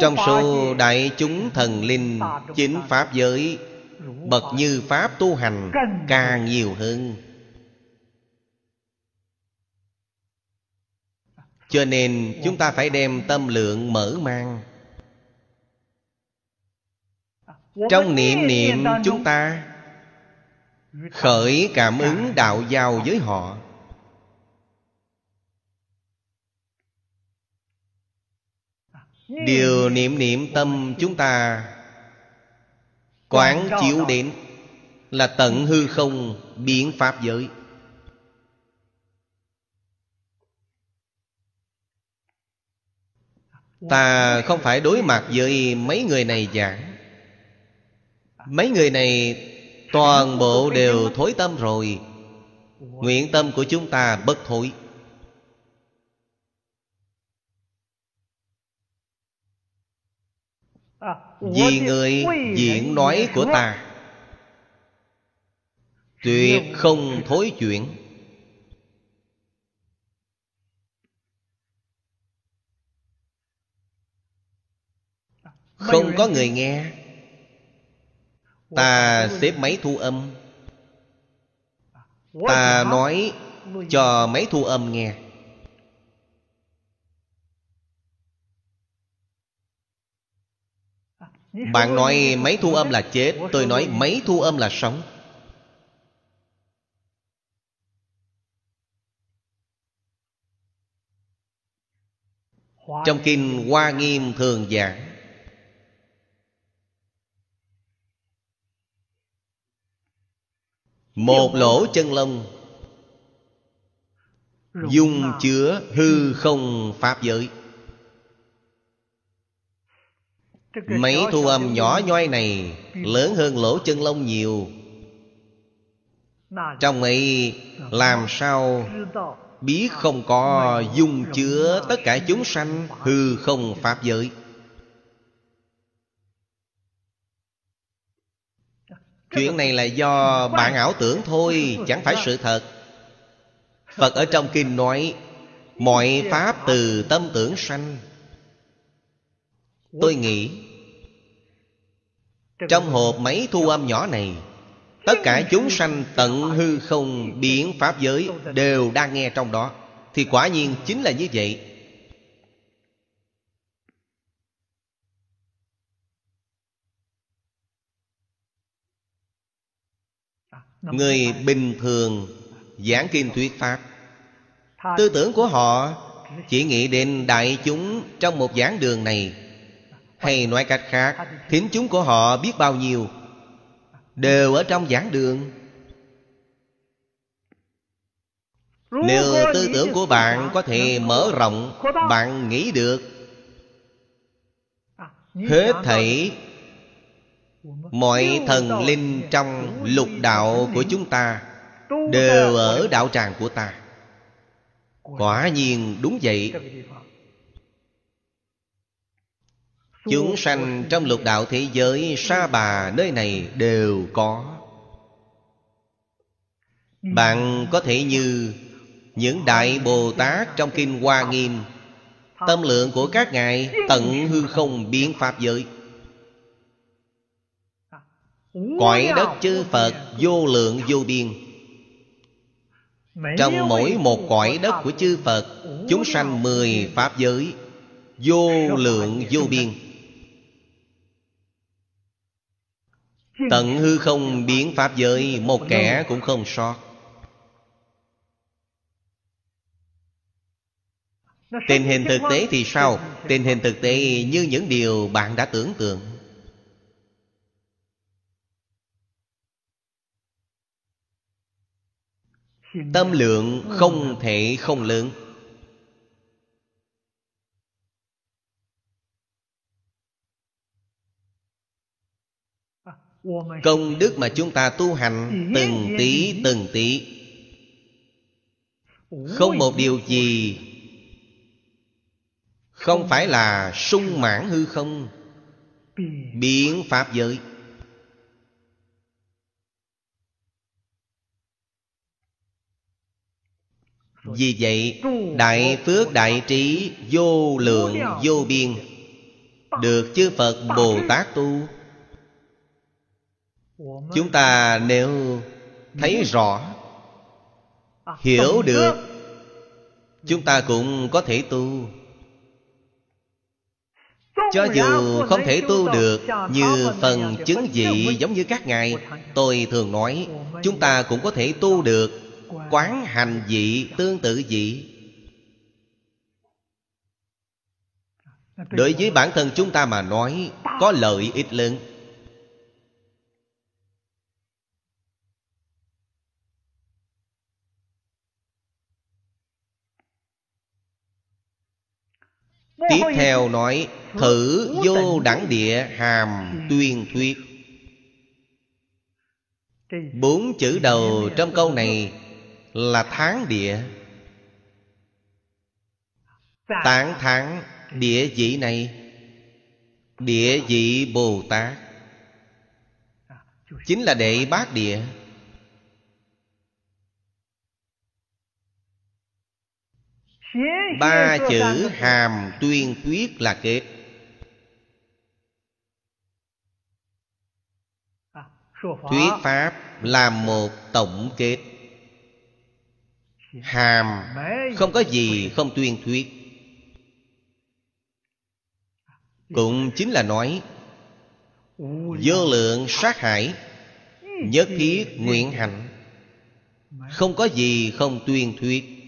Trong số đại chúng thần linh Chính Pháp giới, Bậc như Pháp tu hành càng nhiều hơn. Cho nên chúng ta phải đem tâm lượng mở mang. Trong niệm niệm chúng ta, khởi cảm ứng đạo giao với họ. Điều niệm niệm tâm chúng ta quán chiếu đến là tận hư không biến pháp giới. Ta không phải đối mặt với mấy người này giảng. Mấy người này toàn bộ đều thối tâm rồi. Nguyện tâm của chúng ta bất thối Vì người diễn nói của ta. Tuyệt không [LAUGHS] thối chuyển. Không có người nghe. Ta xếp máy thu âm. Ta nói cho mấy thu âm nghe Bạn nói mấy thu âm là chết, Tôi nói mấy thu âm là sống. Trong kinh Hoa Nghiêm thường giảng, Một lỗ chân lông, Dung chứa hư không pháp giới. Mấy thu âm nhỏ nhoi này Lớn hơn lỗ chân lông nhiều. Trong ấy làm sao biết không có dung chứa tất cả chúng sanh hư không pháp giới. Chuyện này là do bạn ảo tưởng thôi chẳng phải sự thật. Phật ở trong kinh nói mọi pháp từ tâm tưởng sanh tôi nghĩ, trong hộp máy thu âm nhỏ này, Tất cả chúng sanh tận hư không biển Pháp giới Đều đang nghe trong đó. Thì quả nhiên chính là như vậy. Người bình thường giảng kinh thuyết Pháp, Tư tưởng của họ chỉ nghĩ đến đại chúng trong một giảng đường này. Hay nói cách khác, Thính chúng của họ biết bao nhiêu? Đều ở trong giảng đường. Nếu tư tưởng của bạn có thể mở rộng, Bạn nghĩ được. Hết thảy Mọi thần linh trong lục đạo của chúng ta Đều ở đạo tràng của ta. Quả nhiên đúng vậy. Chúng sanh trong lục đạo thế giới Sa bà nơi này đều có. Bạn có thể như Những đại Bồ Tát trong Kinh Hoa Nghiêm. Tâm lượng của các ngài Tận hư không biến Pháp giới. Cõi đất chư Phật vô lượng vô biên. Trong mỗi một cõi đất của chư Phật Chúng sanh mười Pháp giới Vô lượng vô biên Tận hư không biến Pháp giới, Một kẻ cũng không sót. Tình hình thực tế thì sao? Tình hình thực tế như những điều bạn đã tưởng tượng. Tâm lượng không thể không lớn. Công đức mà chúng ta tu hành Từng tí từng tí. Không một điều gì Không phải là sung mãn hư không? Biến Pháp giới. Vì vậy Đại phước đại trí Vô lượng vô biên Được chư Phật Bồ Tát tu Chúng ta nếu thấy rõ Hiểu được Chúng ta cũng có thể tu. Cho dù không thể tu được Như phần chứng dị giống như các ngài Tôi thường nói Chúng ta cũng có thể tu được Quán hành dị tương tự dị Đối với bản thân chúng ta mà nói Có lợi ích lớn Tiếp theo nói Thử vô đẳng địa hàm tuyên thuyết. Bốn chữ đầu trong câu này Là tháng địa. Tán thắng địa vị này Địa vị Bồ Tát. Chính là đệ bát địa Ba chữ hàm tuyên thuyết là kết Thuyết Pháp là một tổng kết. Hàm Không có gì không tuyên thuyết. Cũng chính là nói Vô lượng sát hải Nhất thiết nguyện hạnh Không có gì không tuyên thuyết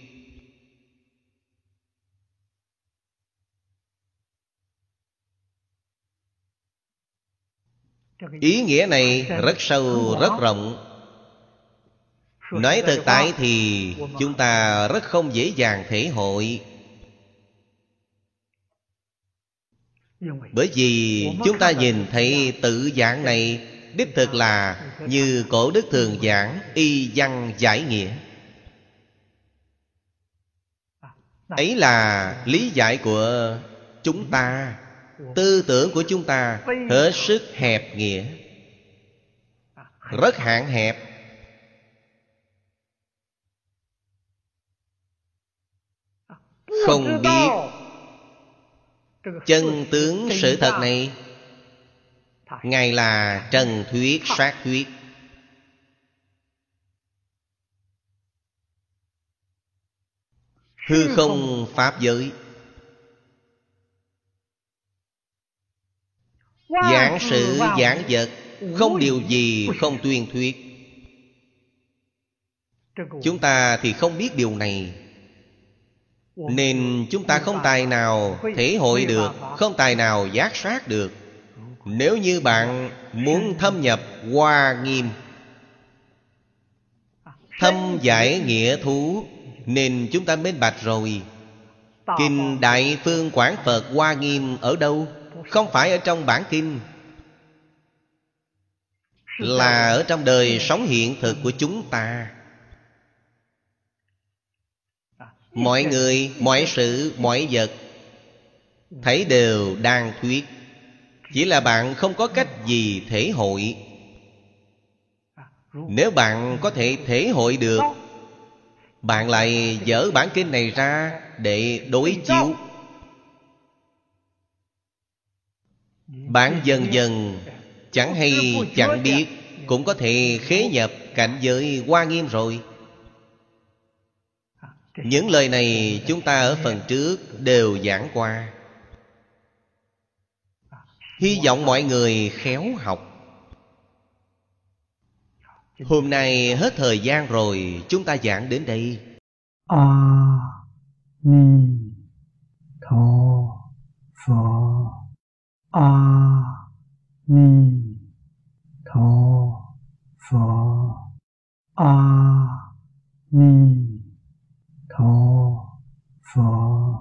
Ý nghĩa này rất sâu, rất rộng. Nói thực tại thì chúng ta rất không dễ dàng thể hội. Bởi vì chúng ta nhìn thấy tự giảng này Đích thực là như cổ đức thường giảng Y văn giải nghĩa. Ấy là lý giải của chúng ta. Tư tưởng của chúng ta hết sức hẹp nghĩa. Rất hạn hẹp. Không biết Chân tướng sự thật này. Ngài là trần thuyết, sát thuyết. Hư không pháp giới. Giảng sự giảng vật Không điều gì không tuyên thuyết. Chúng ta thì không biết điều này. Nên chúng ta không tài nào thể hội được Không tài nào giác sát được. Nếu như bạn muốn thâm nhập hoa nghiêm Thâm giải nghĩa thú Nên chúng ta minh bạch rồi. Kinh Đại Phương Quảng Phật Hoa Nghiêm ở đâu? Không phải ở trong bản kinh Là ở trong đời sống hiện thực của chúng ta. Mọi người, mọi sự, mọi vật Thấy đều đang thuyết. Chỉ là bạn không có cách gì thể hội. Nếu bạn có thể thể hội được Bạn lại dở bản kinh này ra Để đối chiếu. Bạn dần dần Chẳng hay chẳng biết Cũng có thể khế nhập cảnh giới hoa nghiêm rồi. Những lời này chúng ta ở phần trước đều giảng qua. Hy vọng mọi người khéo học. Hôm nay hết thời gian rồi Chúng ta giảng đến đây. A Ni Tho Phật 阿弥陀佛。阿弥陀佛。